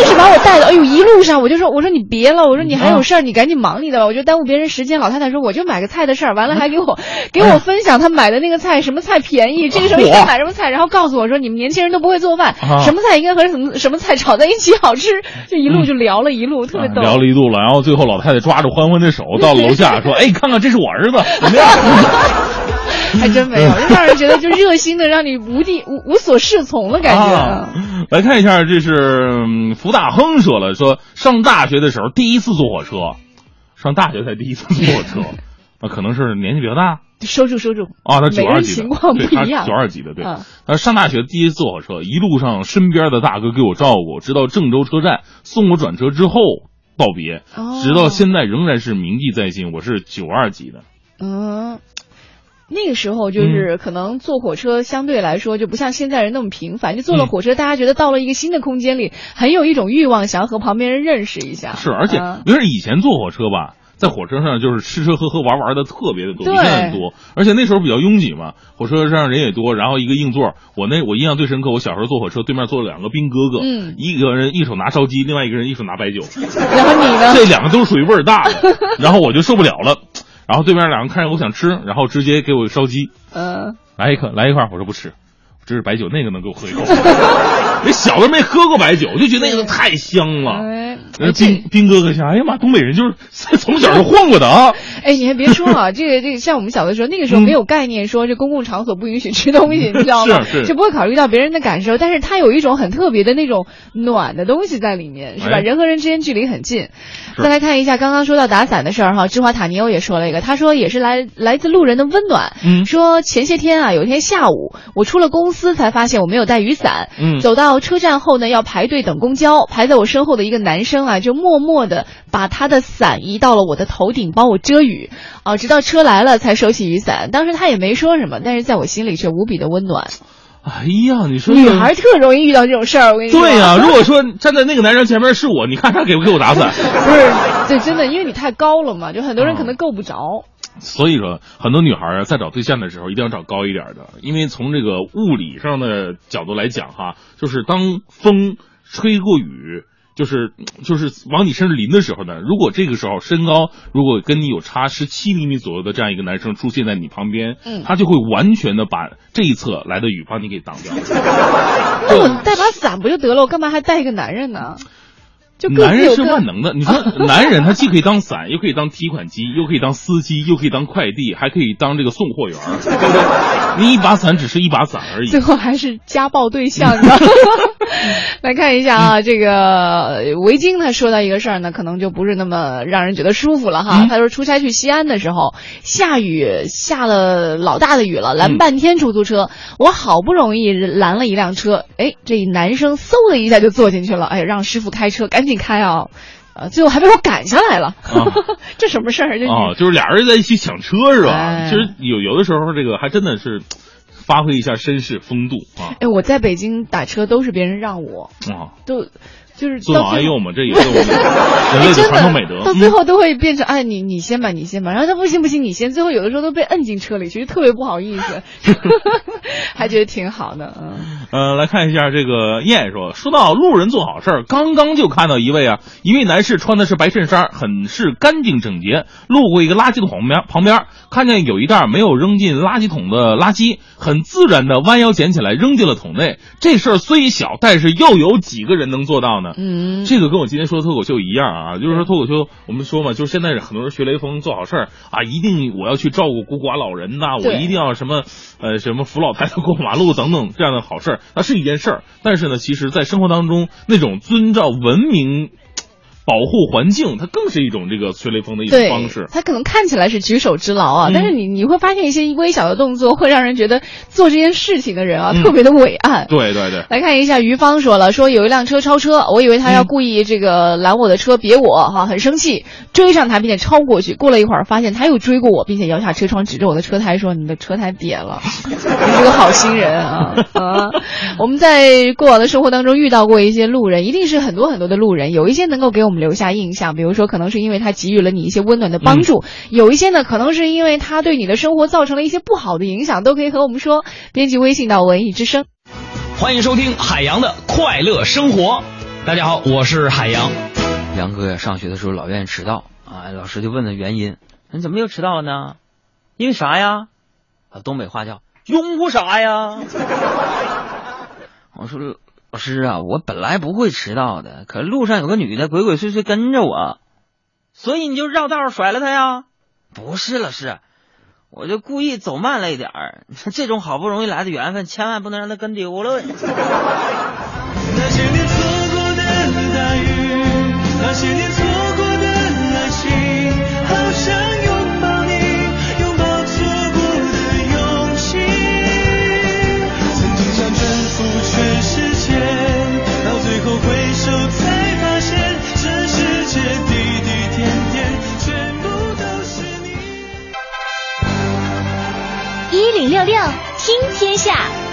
硬是把我带的，哎呦，一路上我就说，我说你别了，我说你还有事儿，你赶紧忙你的吧，我就耽误别人时间。老太太说，我就买个菜的事儿，完了还给我给我分享他买的那个菜，什么菜便宜，这个时候应该买什么菜，然后告诉我说，你们年轻人都不会做饭，什么菜应该和什么什么菜炒在一起好吃，就一路就聊了一路，特别逗。聊了一路了，然后最后老太太抓着欢欢的手到楼下说，哎，看看这是我儿子，怎么样？还真没有，就让人觉得就热心的，让你无地无无所适从的感觉。啊、来看一下，这是、嗯、福大亨说了，说上大学的时候第一次坐火车，上大学才第一次坐火车，那可能是年纪比较大。收住收住啊，他九二级的，情况不一样。九二级的，对。他，上大学第一次坐火车，一路上身边的大哥给我照顾，直到郑州车站送我转车之后道别，直到现在仍然是铭记在心。我是九二级的。嗯。那个时候就是可能坐火车相对来说就不像现在人那么频繁，就坐了火车，大家觉得到了一个新的空间里，很有一种欲望，想要和旁边人认识一下。是，而且因为以前坐火车吧，在火车上就是吃吃喝喝玩玩的特别的多，比现在多。而且那时候比较拥挤嘛，火车上人也多，然后一个硬座，我那我印象最深刻，我小时候坐火车对面坐了两个兵哥哥，嗯，一个人一手拿烧鸡，另外一个人一手拿白酒，然后你呢？这两个都是属于味儿大的，然后我就受不了了。然后对面两个看着我想吃，然后直接给我烧鸡，嗯，来一颗，来一块，我说不吃，这是白酒，那个能给我喝一口。那小的没喝过白酒，就觉得那个太香了。那兵兵哥哥想，哎呀妈，东北人就是 从小就混过的啊。哎，你还别说啊，这个这个，像我们小的时候，那个时候没有概念说这公共场所不允许吃东西，你知道吗？是就不会考虑到别人的感受。但是它有一种很特别的那种暖的东西在里面，是吧？人和人之间距离很近。再来看一下刚刚说到打伞的事儿哈，芝华塔尼欧也说了一个，他说也是来来自路人的温暖。嗯，说前些天啊，有一天下午，我出了公司才发现我没有带雨伞。嗯，走到车站后呢，要排队等公交，排在我身后的一个男生啊，就默默的把他的伞移到了我的头顶，帮我遮雨。啊，直到车来了才收起雨伞。当时他也没说什么，但是在我心里却无比的温暖。哎呀，你说女孩特容易遇到这种事儿，我跟你说。对呀，如果说站在那个男生前面是我，你看他给不给我打伞？不是，对，真的，因为你太高了嘛，就很多人可能够不着。所以说，很多女孩啊，在找对象的时候一定要找高一点的，因为从这个物理上的角度来讲，哈，就是当风吹过雨。就是就是往你身上淋的时候呢，如果这个时候身高如果跟你有差十七厘米左右的这样一个男生出现在你旁边，嗯，他就会完全的把这一侧来的雨帮你给挡掉。那我带把伞不就得了？我干嘛还带一个男人呢？就男人是万能的，你说 男人他既可以当伞，又可以当提款机，又可以当司机，又可以当快递，还可以当这个送货员，对不对？你一把伞只是一把伞而已，最后还是家暴对象呢。来看一下啊，这个围巾他说到一个事儿呢，可能就不是那么让人觉得舒服了哈。他说出差去西安的时候，下雨下了老大的雨了，拦半天出租车，我好不容易拦了一辆车，哎，这男生嗖的一下就坐进去了，哎，让师傅开车赶紧。紧开啊，呃，最后还被我赶下来了，这什么事儿？啊，就是俩人在一起抢车是吧？其实有有的时候这个还真的是 发挥一下绅士风度啊。哎，我在北京打车都是别人让我啊，都。就是尊老爱幼嘛，这也 是我们人类的传统美德。到最后都会变成哎，你你先吧，你先吧。然后他不行不行，你先。最后有的时候都被摁进车里，其实特别不好意思，还觉得挺好的。嗯，呃，来看一下这个燕说，说到路人做好事儿，刚刚就看到一位啊，一位男士穿的是白衬衫，很是干净整洁，路过一个垃圾桶旁边，旁边看见有一袋没有扔进垃圾桶的垃圾，很自然的弯腰捡起来扔进了桶内。这事儿虽小，但是又有几个人能做到呢？嗯，这个跟我今天说的脱口秀一样啊，就是说脱口秀，我们说嘛，就是现在很多人学雷锋做好事儿啊，一定我要去照顾孤寡老人呐，我一定要什么呃什么扶老太太过马路等等这样的好事儿，那是一件事儿。但是呢，其实在生活当中那种遵照文明。保护环境，它更是一种这个催泪风的一种方式。它可能看起来是举手之劳啊，但是你你会发现一些微小的动作会让人觉得做这件事情的人啊特别的伟岸。对对对。来看一下，于芳说了，说有一辆车超车，我以为他要故意这个拦我的车别我哈，很生气，追上他并且超过去。过了一会儿，发现他又追过我，并且摇下车窗指着我的车胎说：“你的车胎瘪了。” 你是个好心人啊啊！我们在过往的生活当中遇到过一些路人，一定是很多很多的路人，有一些能够给我们。留下印象，比如说，可能是因为他给予了你一些温暖的帮助；有一些呢，可能是因为他对你的生活造成了一些不好的影响，都可以和我们说。编辑微信到文艺之声，欢迎收听海洋的快乐生活。大家好，我是海洋。杨哥呀，上学的时候老愿意迟到啊，老师就问他原因，你怎么又迟到了呢？因为啥呀？啊，东北话叫拥护啥呀？我说。老师啊，我本来不会迟到的，可路上有个女的鬼鬼祟祟跟着我，所以你就绕道甩了她呀？不是，老师，我就故意走慢了一点儿。这种好不容易来的缘分，千万不能让她跟丢了。六六听天下。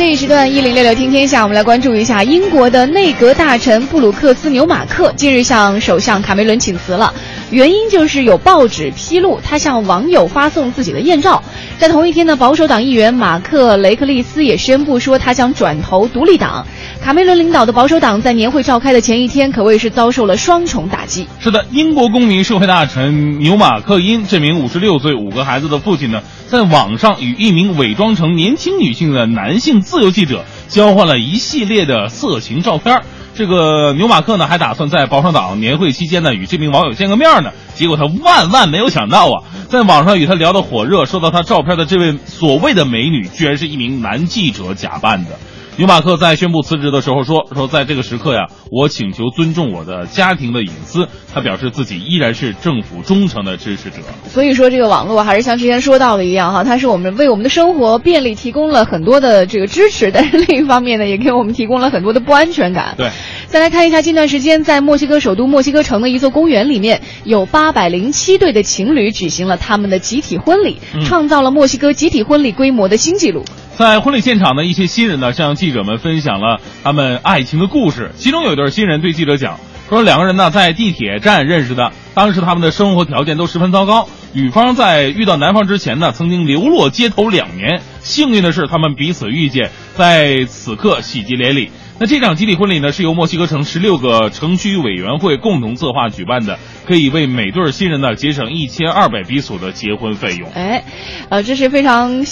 这一时段一零六六听天下，我们来关注一下英国的内阁大臣布鲁克斯·纽马克近日向首相卡梅伦请辞了，原因就是有报纸披露他向网友发送自己的艳照。在同一天呢，保守党议员马克·雷克利斯也宣布说他将转投独立党。卡梅伦领导的保守党在年会召开的前一天可谓是遭受了双重打击。是的，英国公民社会大臣纽马克因这名五十六岁、五个孩子的父亲呢，在网上与一名伪装成年轻女性的男性自由记者交换了一系列的色情照片。这个纽马克呢，还打算在保守党年会期间呢与这名网友见个面呢。结果他万万没有想到啊，在网上与他聊得火热、收到他照片的这位所谓的美女，居然是一名男记者假扮的。纽马克在宣布辞职的时候说：“说在这个时刻呀，我请求尊重我的家庭的隐私。”他表示自己依然是政府忠诚的支持者。所以说，这个网络还是像之前说到的一样哈，它是我们为我们的生活便利提供了很多的这个支持，但是另一方面呢，也给我们提供了很多的不安全感。对，再来看一下近段时间在墨西哥首都墨西哥城的一座公园里面，有八百零七对的情侣举行了他们的集体婚礼，创造了墨西哥集体婚礼规模的新纪录。在婚礼现场呢，一些新人呢向记者们分享了他们爱情的故事。其中有一对新人对记者讲说，两个人呢在地铁站认识的，当时他们的生活条件都十分糟糕。女方在遇到男方之前呢，曾经流落街头两年。幸运的是，他们彼此遇见，在此刻喜结连理。那这场集体婚礼呢，是由墨西哥城十六个城区委员会共同策划举办的，可以为每对新人呢节省一千二百比索的结婚费用。哎，呃，这是非常。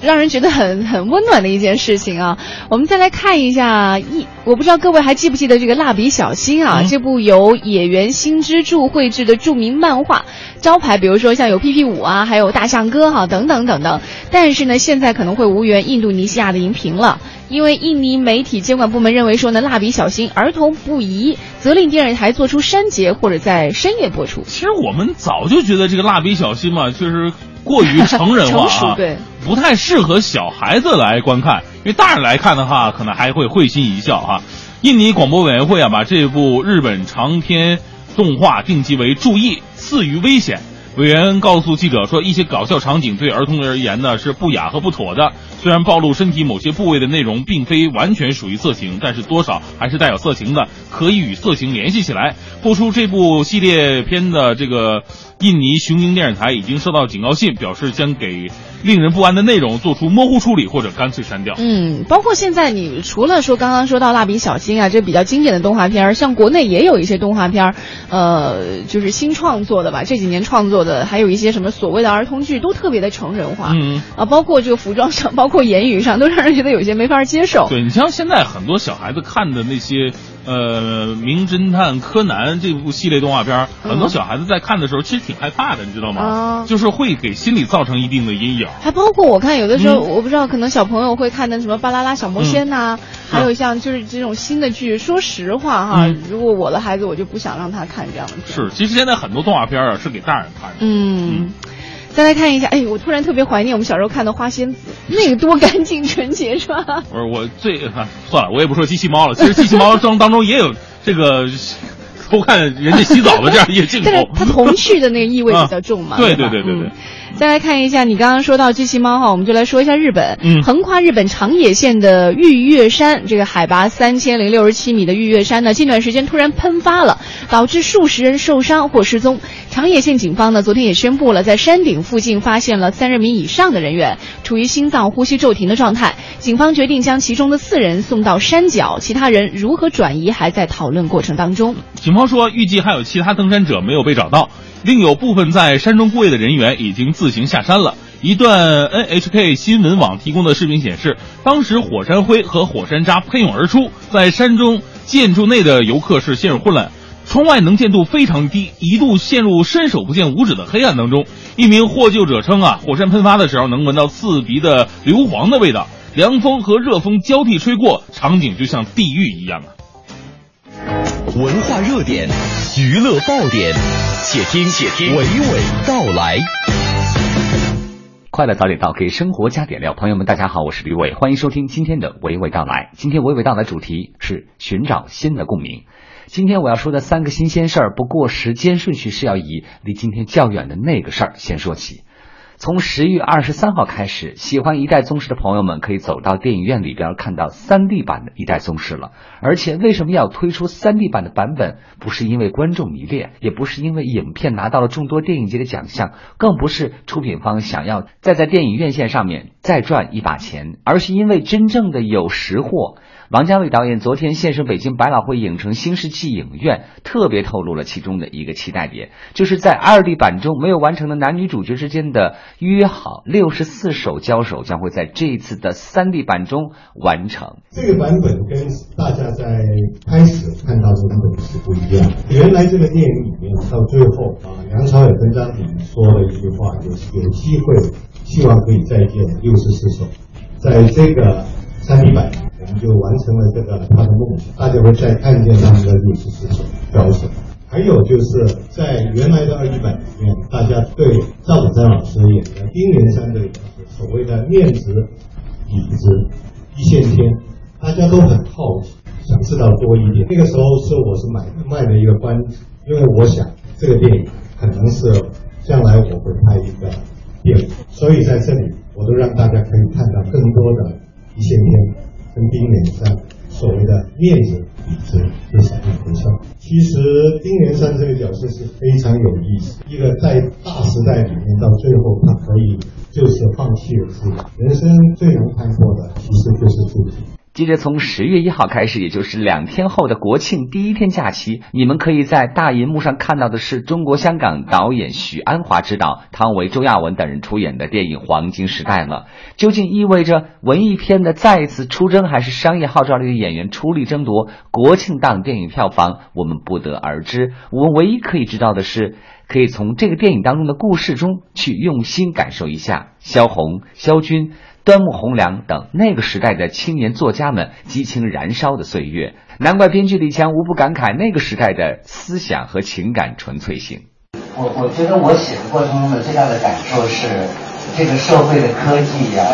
让人觉得很很温暖的一件事情啊！我们再来看一下一，我不知道各位还记不记得这个蜡笔小新啊？这部由野原新之助绘制的著名漫画，招牌比如说像有 PP 五啊，还有大象哥哈等等等等。但是呢，现在可能会无缘印度尼西亚的荧屏了，因为印尼媒体监管部门认为说呢，蜡笔小新儿童不宜，责令电视台做出删节或者在深夜播出。其实我们早就觉得这个蜡笔小新嘛，确实。过于成人化啊，不太适合小孩子来观看，因为大人来看的话，可能还会会心一笑哈。印尼广播委员会啊，把这部日本长篇动画定级为注意，次于危险。委员告诉记者说，一些搞笑场景对儿童而言呢是不雅和不妥的。虽然暴露身体某些部位的内容并非完全属于色情，但是多少还是带有色情的，可以与色情联系起来。播出这部系列片的这个。印尼雄鹰电视台已经收到警告信，表示将给令人不安的内容做出模糊处理或者干脆删掉。嗯，包括现在你除了说刚刚说到蜡笔小新啊，这比较经典的动画片儿，像国内也有一些动画片儿，呃，就是新创作的吧，这几年创作的，还有一些什么所谓的儿童剧，都特别的成人化。嗯啊，包括这个服装上，包括言语上，都让人觉得有些没法接受。对你像现在很多小孩子看的那些。呃，名侦探柯南这部系列动画片，很多小孩子在看的时候其实挺害怕的，你知道吗？就是会给心理造成一定的阴影。还包括我看有的时候，我不知道可能小朋友会看的什么《巴啦啦小魔仙》呐，还有像就是这种新的剧。说实话哈，如果我的孩子，我就不想让他看这样的。是，其实现在很多动画片啊是给大人看的。嗯。再来看一下，哎，我突然特别怀念我们小时候看的《花仙子》，那个多干净纯洁，是吧？不是，我最算了，我也不说机器猫了。其实 机器猫中当中也有这个偷看人家洗澡的这样一个镜头。但是它童趣的那个意味比较重嘛？对对对对对。再来看一下，你刚刚说到机器猫哈，我们就来说一下日本。嗯，横跨日本长野县的玉月山，这个海拔三千零六十七米的玉月山呢，近段时间突然喷发了，导致数十人受伤或失踪。长野县警方呢，昨天也宣布了，在山顶附近发现了三十名以上的人员处于心脏呼吸骤停的状态。警方决定将其中的四人送到山脚，其他人如何转移还在讨论过程当中。警方说，预计还有其他登山者没有被找到。另有部分在山中过夜的人员已经自行下山了。一段 NHK 新闻网提供的视频显示，当时火山灰和火山渣喷涌而出，在山中建筑内的游客是陷入混乱，窗外能见度非常低，一度陷入伸手不见五指的黑暗当中。一名获救者称啊，火山喷发的时候能闻到刺鼻的硫磺的味道，凉风和热风交替吹过，场景就像地狱一样啊。文化热点，娱乐爆点。且听且听，娓娓道来。快乐早点到，给生活加点料。朋友们，大家好，我是李伟，欢迎收听今天的娓娓道来。今天娓娓道来主题是寻找新的共鸣。今天我要说的三个新鲜事儿，不过时间顺序是要以离今天较远的那个事儿先说起。从十月二十三号开始，喜欢《一代宗师》的朋友们可以走到电影院里边看到三 D 版的《一代宗师》了。而且，为什么要推出三 D 版的版本？不是因为观众迷恋，也不是因为影片拿到了众多电影节的奖项，更不是出品方想要再在电影院线上面再赚一把钱，而是因为真正的有识货。王家卫导演昨天现身北京百老汇影城新世纪影院，特别透露了其中的一个期待点，就是在二 D 版中没有完成的男女主角之间的约好六十四手交手，将会在这一次的三 D 版中完成。这个版本跟大家在开始看到的版本是不一样。原来这个电影里面到最后啊，梁朝伟跟张敏说了一句话，就是有机会，希望可以再见六十四手，在这个三 D 版。我们就完成了这个他的梦想，大家会再看见他们的六十四手交手。还有就是在原来的二一版里面，大家对赵本山老师演的丁连山的，所谓的面子、底子、一线天，大家都很好奇，想知道多一点。那个时候是我是买卖的一个关子，因为我想这个电影可能是将来我会拍一个电影，所以在这里我都让大家可以看到更多的一线天。跟丁连山所谓的面子底子是什么回事？其实丁连山这个角色是非常有意思，一个在大时代里面，到最后他可以就是放弃了自己，人生最难看破的其实就是自己。接着从十月一号开始，也就是两天后的国庆第一天假期，你们可以在大银幕上看到的是中国香港导演许鞍华执导、汤唯、周亚文等人出演的电影《黄金时代》了。究竟意味着文艺片的再一次出征，还是商业号召力的演员出力争夺国庆档电影票房？我们不得而知。我们唯一可以知道的是，可以从这个电影当中的故事中去用心感受一下萧红、萧军。端木蕻良等那个时代的青年作家们激情燃烧的岁月，难怪编剧李强无不感慨那个时代的思想和情感纯粹性。我我觉得我写的过程中的最大的感受是，这个社会的科技呀、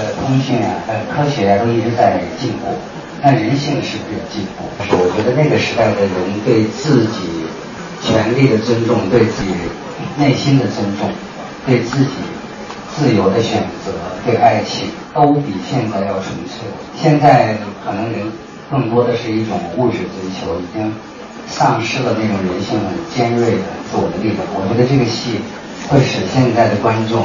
呃通讯啊、呃科学啊都一直在进步，但人性是不是有进步？是我觉得那个时代的人对自己权利的尊重，对自己内心的尊重，对自己。自由的选择，对爱情都比现在要纯粹。现在可能人更多的是一种物质追求，已经丧失了那种人性很尖锐的自我的力量。我觉得这个戏会使现在的观众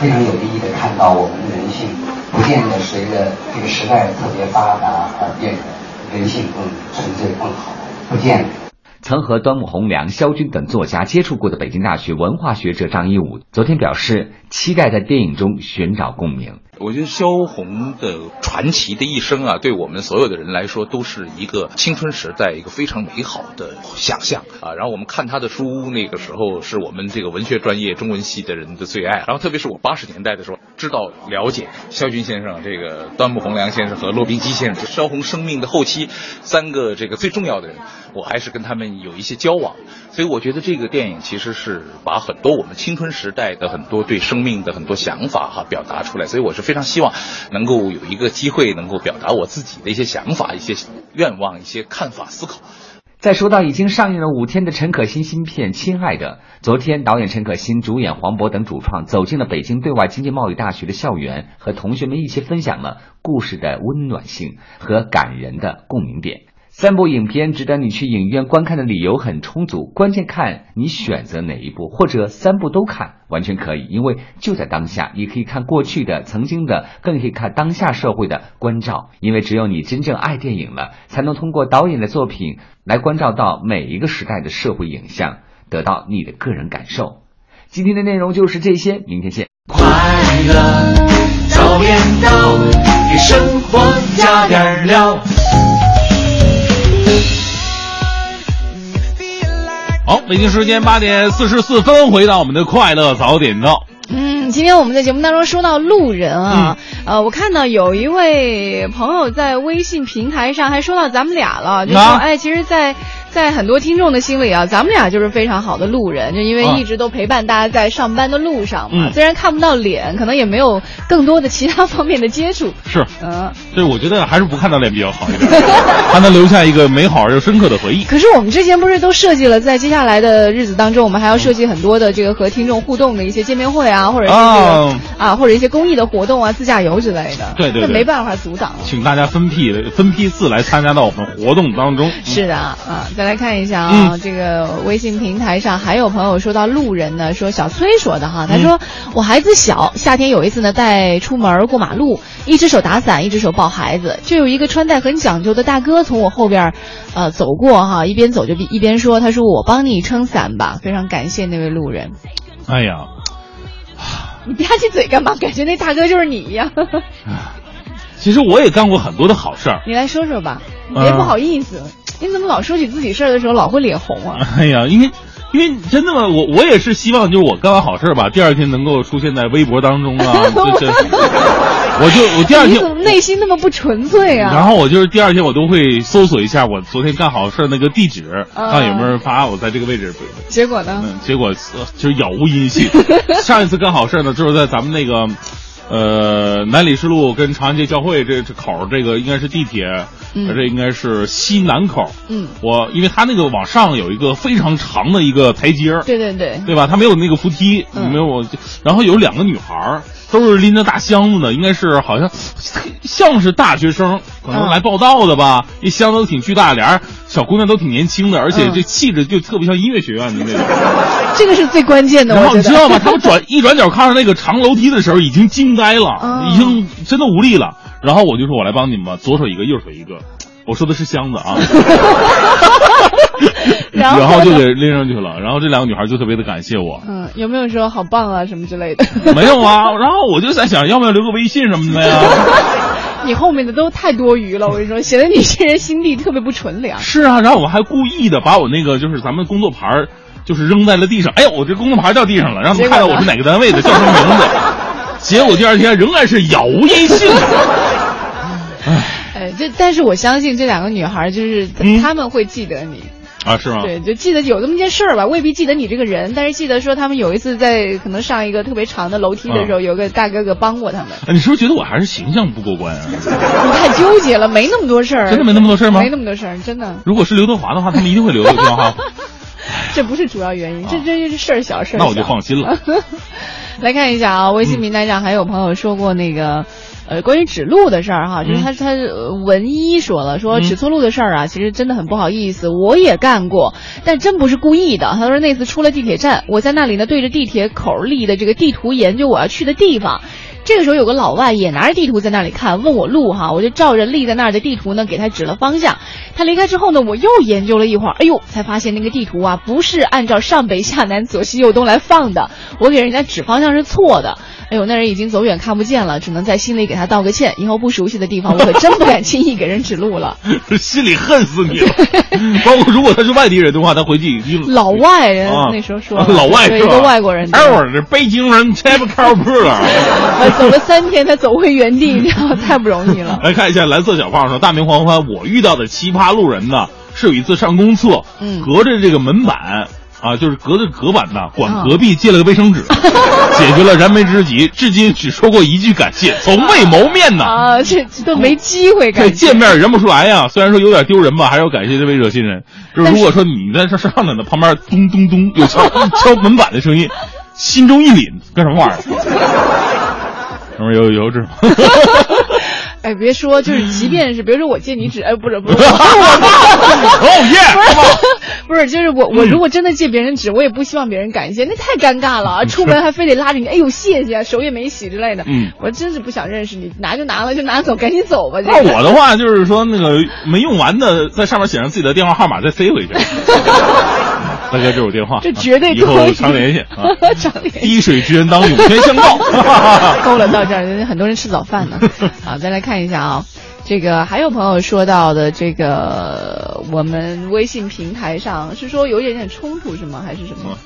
非常有意义的看到我们的人性，不见得随着这个时代特别发达而变得人性更纯粹更好，不见得。曾和端木蕻良、萧军等作家接触过的北京大学文化学者张一武，昨天表示期待在电影中寻找共鸣。我觉得萧红的传奇的一生啊，对我们所有的人来说，都是一个青春时代一个非常美好的想象啊。然后我们看他的书，那个时候是我们这个文学专业中文系的人的最爱。然后特别是我八十年代的时候，知道了解萧军先生、这个端木蕻良先生和骆宾基先生，萧红生命的后期三个这个最重要的人，我还是跟他们有一些交往。所以我觉得这个电影其实是把很多我们青春时代的很多对生命的很多想法哈表达出来。所以我是。非常希望能够有一个机会，能够表达我自己的一些想法、一些愿望、一些看法、思考。再说到已经上映了五天的陈可辛新片《亲爱的》，昨天导演陈可辛、主演黄渤等主创走进了北京对外经济贸易大学的校园，和同学们一起分享了故事的温暖性和感人的共鸣点。三部影片值得你去影院观看的理由很充足，关键看你选择哪一部，或者三部都看，完全可以，因为就在当下，你可以看过去的、曾经的，更可以看当下社会的关照。因为只有你真正爱电影了，才能通过导演的作品来关照到每一个时代的社会影像，得到你的个人感受。今天的内容就是这些，明天见。快乐早点到，给生活加点料。好，北京时间八点四十四分，回到我们的快乐早点到。嗯，今天我们在节目当中说到路人啊，呃，我看到有一位朋友在微信平台上还说到咱们俩了，就说哎，其实，在在很多听众的心里啊，咱们俩就是非常好的路人，就因为一直都陪伴大家在上班的路上嘛。嗯虽然看不到脸，可能也没有更多的其他方面的接触。是，嗯，对，我觉得还是不看到脸比较好一点，还能留下一个美好而又深刻的回忆。可是我们之前不是都设计了，在接下来的日子当中，我们还要设计很多的这个和听众互动的一些见面会啊，或者是这个啊啊，或者一些公益的活动啊、自驾游之类的。对对对那没办法阻挡了。请大家分批分批次来参加到我们活动当中。是的啊，再来看一下啊，嗯这个微信平台上还有朋友说到路人呢，说小崔说的哈，他说、嗯我孩子小，夏天有一次呢带出门过马路，一只手打伞，一只手抱孩子，就有一个穿戴很讲究的大哥从我后边呃走过哈，一边走就一边说，他说我帮你撑伞吧，非常感谢那位路人。哎呀，你吧唧嘴干嘛？感觉那大哥就是你一样。其实我也干过很多的好事儿。你来说说吧，别不好意思，你怎么老说起自己事儿的时候老会脸红啊？哎呀，因为因为真的嘛，我我也是希望就是我干完好事儿吧，第二天能够出现在微博当中啊，这这，我就我第二天你怎么内心那么不纯粹啊？然后我就是第二天我都会搜索一下我昨天干好事儿那个地址，啊看有没有人发我在这个位置。结果呢？嗯，结果呃就是杳无音信。上一次干好事儿呢，就是在咱们那个。呃，南礼士路跟长安街交汇这这口儿，这个应该是地铁，嗯这应该是西南口。嗯，我因为它那个往上有一个非常长的一个台阶儿，对对对，对吧？它没有那个扶梯，嗯没有。然后有两个女孩儿，都是拎着大箱子的，应该是好像像是大学生，可能嗯来报道的吧。一箱子都挺巨大，俩人小姑娘都挺年轻的，而且嗯这气质就特别像音乐学院的那种。这个是最关键的。然后你知道吗？他们转 一转角看上那个长楼梯的时候，已经惊呆了，哦已经真的无力了。然后我就说：“我来帮你们吧，左手一个，右手一个。”我说的是箱子啊，然后然后就给拎上去了。然后这两个女孩就特别的感谢我，嗯，有没有说好棒啊什么之类的？没有啊。然后我就在想，要不要留个微信什么的呀？你后面的都太多余了，我跟你说，显得你这人心地特别不纯良。是啊，然后我还故意的把我那个就是咱们工作牌儿就是扔在了地上。哎呦，我这工作牌掉地上了，让他们看到我是哪个单位的，叫什么名字。结果第二天仍然是杳无音信。哎，这但是我相信这两个女孩就是她们会记得你。啊，是吗？对，就记得有这么件事儿吧，未必记得你这个人，但是记得说他们有一次在可能上一个特别长的楼梯的时候，有个大哥哥帮过他们。哎你是不是觉得我还是形象不过关啊？你太纠结了，没那么多事儿。真的没那么多事儿吗？没那么多事儿，真的。如果是刘德华的话，他们一定会留个电话号。这不是主要原因，这这是事儿小事儿。那我就放心了。来看一下啊，微信平台上还有朋友说过那个。呃，关于指路的事儿哈，就是他他文一说了，说指错路的事儿啊，其实真的很不好意思，我也干过，但真不是故意的。他说那次出了地铁站，我在那里呢对着地铁口立的这个地图研究我要去的地方。这个时候有个老外也拿着地图在那里看，问我路哈，我就照着立在那儿的地图呢给他指了方向。他离开之后呢，我又研究了一会儿，哎呦，才发现那个地图啊不是按照上北下南左西右东来放的，我给人家指方向是错的。哎呦，那人已经走远看不见了，只能在心里给他道个歉。以后不熟悉的地方，我可真不敢轻易给人指路了。心里恨死你了！包括如果他是外地人的话，他回去已经 老外人、啊、那时候说老外是一个外国人。哎，我这北京人太不靠谱了。走了三天，才走回原地，你知道太不容易了。来看一下蓝色小胖说：“大明黄欢，我遇到的奇葩路人呢，是有一次上公厕，嗯，隔着这个门板。”啊，就是隔着隔板呢，啊管隔壁借了个卫生纸，解决了燃眉之急，至今只说过一句感谢，从未谋面呢。啊，这这都没机会感谢。对，见面认不出来呀。虽然说有点丢人吧，还是要感谢这位热心人。就是如果说你在这上着呢，旁边咚咚咚有敲 敲门板的声音，心中一凛，干什么玩意儿？上面有油脂吗？哎，别说，就是即便是，比如说我借你纸，哎，不是不是，我哦耶，不是，就是我我如果真的借别人纸，我也不希望别人感谢，那太尴尬了，出门还非得拉着你，哎呦谢谢，手也没洗之类的，嗯，我真是不想认识你，拿就拿了就拿走，赶紧走吧。那我的话就是说，那个没用完的，在上面写上自己的电话号码，再塞回去。大哥，这是我电话，这绝对以后常联系啊，常联系。滴水之恩当涌泉相报。够了，到这儿，很多人吃早饭呢。好，再来看一下啊，这个还有朋友说到的，这个我们微信平台上是说有一点点冲突是吗？还是什么？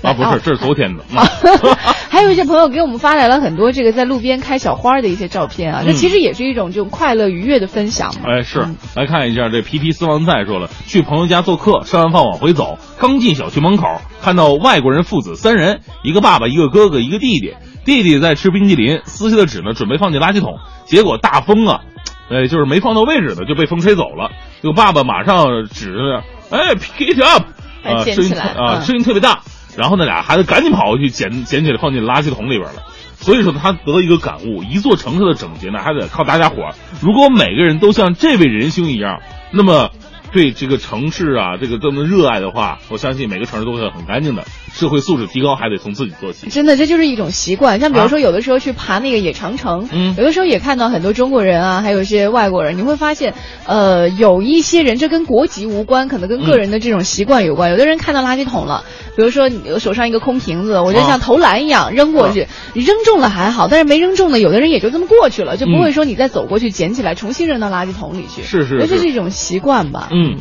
啊，不是，这是昨天的。还有一些朋友给我们发来了很多这个在路边开小花的一些照片啊，这其实也是一种这种快乐愉悦的分享嘛。哎，是，来看一下这皮皮私房菜说了，去朋友家做客，吃完饭往回走，刚进小区门口，看到外国人父子三人，一个爸爸，一个哥哥，一个弟弟，弟弟在吃冰淇淋，撕下的纸呢，准备放进垃圾桶，结果大风啊，哎，就是没放到位置呢，就被风吹走了。这个爸爸马上指着，哎，pick it up，啊，声音啊，声音特别大。然后那俩孩子赶紧跑过去捡捡起来放进垃圾桶里边了，所以说他得到一个感悟：一座城市的整洁呢，还得靠大家伙。如果每个人都像这位仁兄一样，那么。对这个城市啊，这个这么热爱的话，我相信每个城市都会很干净的。社会素质提高还得从自己做起。真的，这就是一种习惯。像比如说，有的时候去爬那个野长城，嗯，有的时候也看到很多中国人啊，还有一些外国人，你会发现，呃，有一些人这跟国籍无关，可能跟个人的这种习惯有关。有的人看到垃圾桶了，比如说你手上一个空瓶子，我觉得像投篮一样扔过去，你扔中了还好，但是没扔中的，有的人也就这么过去了，就不会说你再走过去捡起来重新扔到垃圾桶里去。是是，这是一种习惯吧。嗯，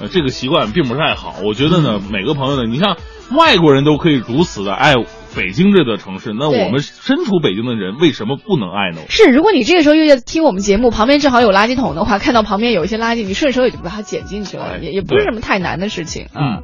呃，这个习惯并不太好。我觉得呢，每个朋友呢，你像外国人都可以如此的爱我。北京这座城市，那我们身处北京的人为什么不能爱呢？是，如果你这个时候又在听我们节目，旁边正好有垃圾桶的话，看到旁边有一些垃圾，你顺手也就把它捡进去了，也也不是什么太难的事情啊。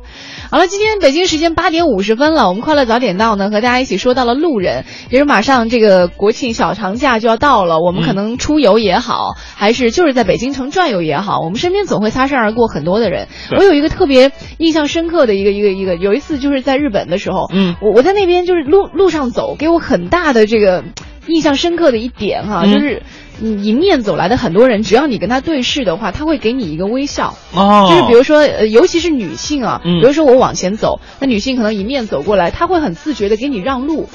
好了，今天北京时间八点五十分了，我们快乐早点到呢，和大家一起说到了路人，也是马上这个国庆小长假就要到了，我们可能出游也好，还是就是在北京城转悠也好，我们身边总会擦身而过很多的人。我有一个特别印象深刻的一个一个一个，有一次就是在日本的时候，嗯，我我在那边就是路路上。走给我很大的这个印象深刻的一点哈，就是你迎面走来的很多人，只要你跟他对视的话，他会给你一个微笑。哦，就是比如说，呃，尤其是女性啊，比如说我往前走，那女性可能迎面走过来，她会很自觉的给你让路。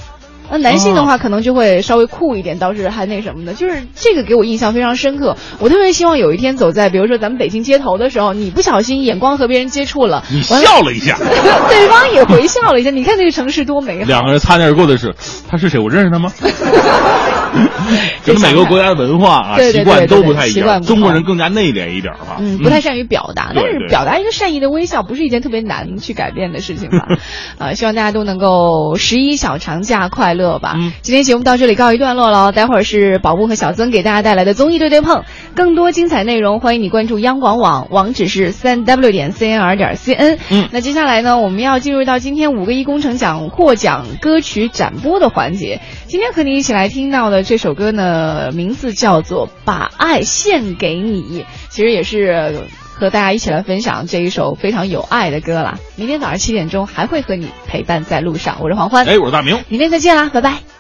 那男性的话可能就会稍微酷一点，倒是还那什么的，就是这个给我印象非常深刻。我特别希望有一天走在，比如说咱们北京街头的时候，你不小心眼光和别人接触了，你笑了一下，对方也回笑了一下。你看这个城市多美好。两个人擦肩而过的是，他是谁？我认识他吗？跟每个国家的文化啊习惯都不太一样，中国人更加内敛一点哈，嗯，不太善于表达，但是表达一个善意的微笑不是一件特别难去改变的事情吧？啊，希望大家都能够十一小长假快乐吧。今天节目到这里告一段落了，待会儿是宝木和小曾给大家带来的综艺对对碰，更多精彩内容欢迎你关注央广网，网址是三 w 点 cnr 点 cn。嗯，那接下来呢，我们要进入到今天五个一工程奖获奖歌曲展播的环节，今天和你一起来听到的。这首歌呢，名字叫做《把爱献给你》，其实也是和大家一起来分享这一首非常有爱的歌啦。明天早上七点钟还会和你陪伴在路上，我是黄欢，哎，我是大明，明天再见啦，拜拜。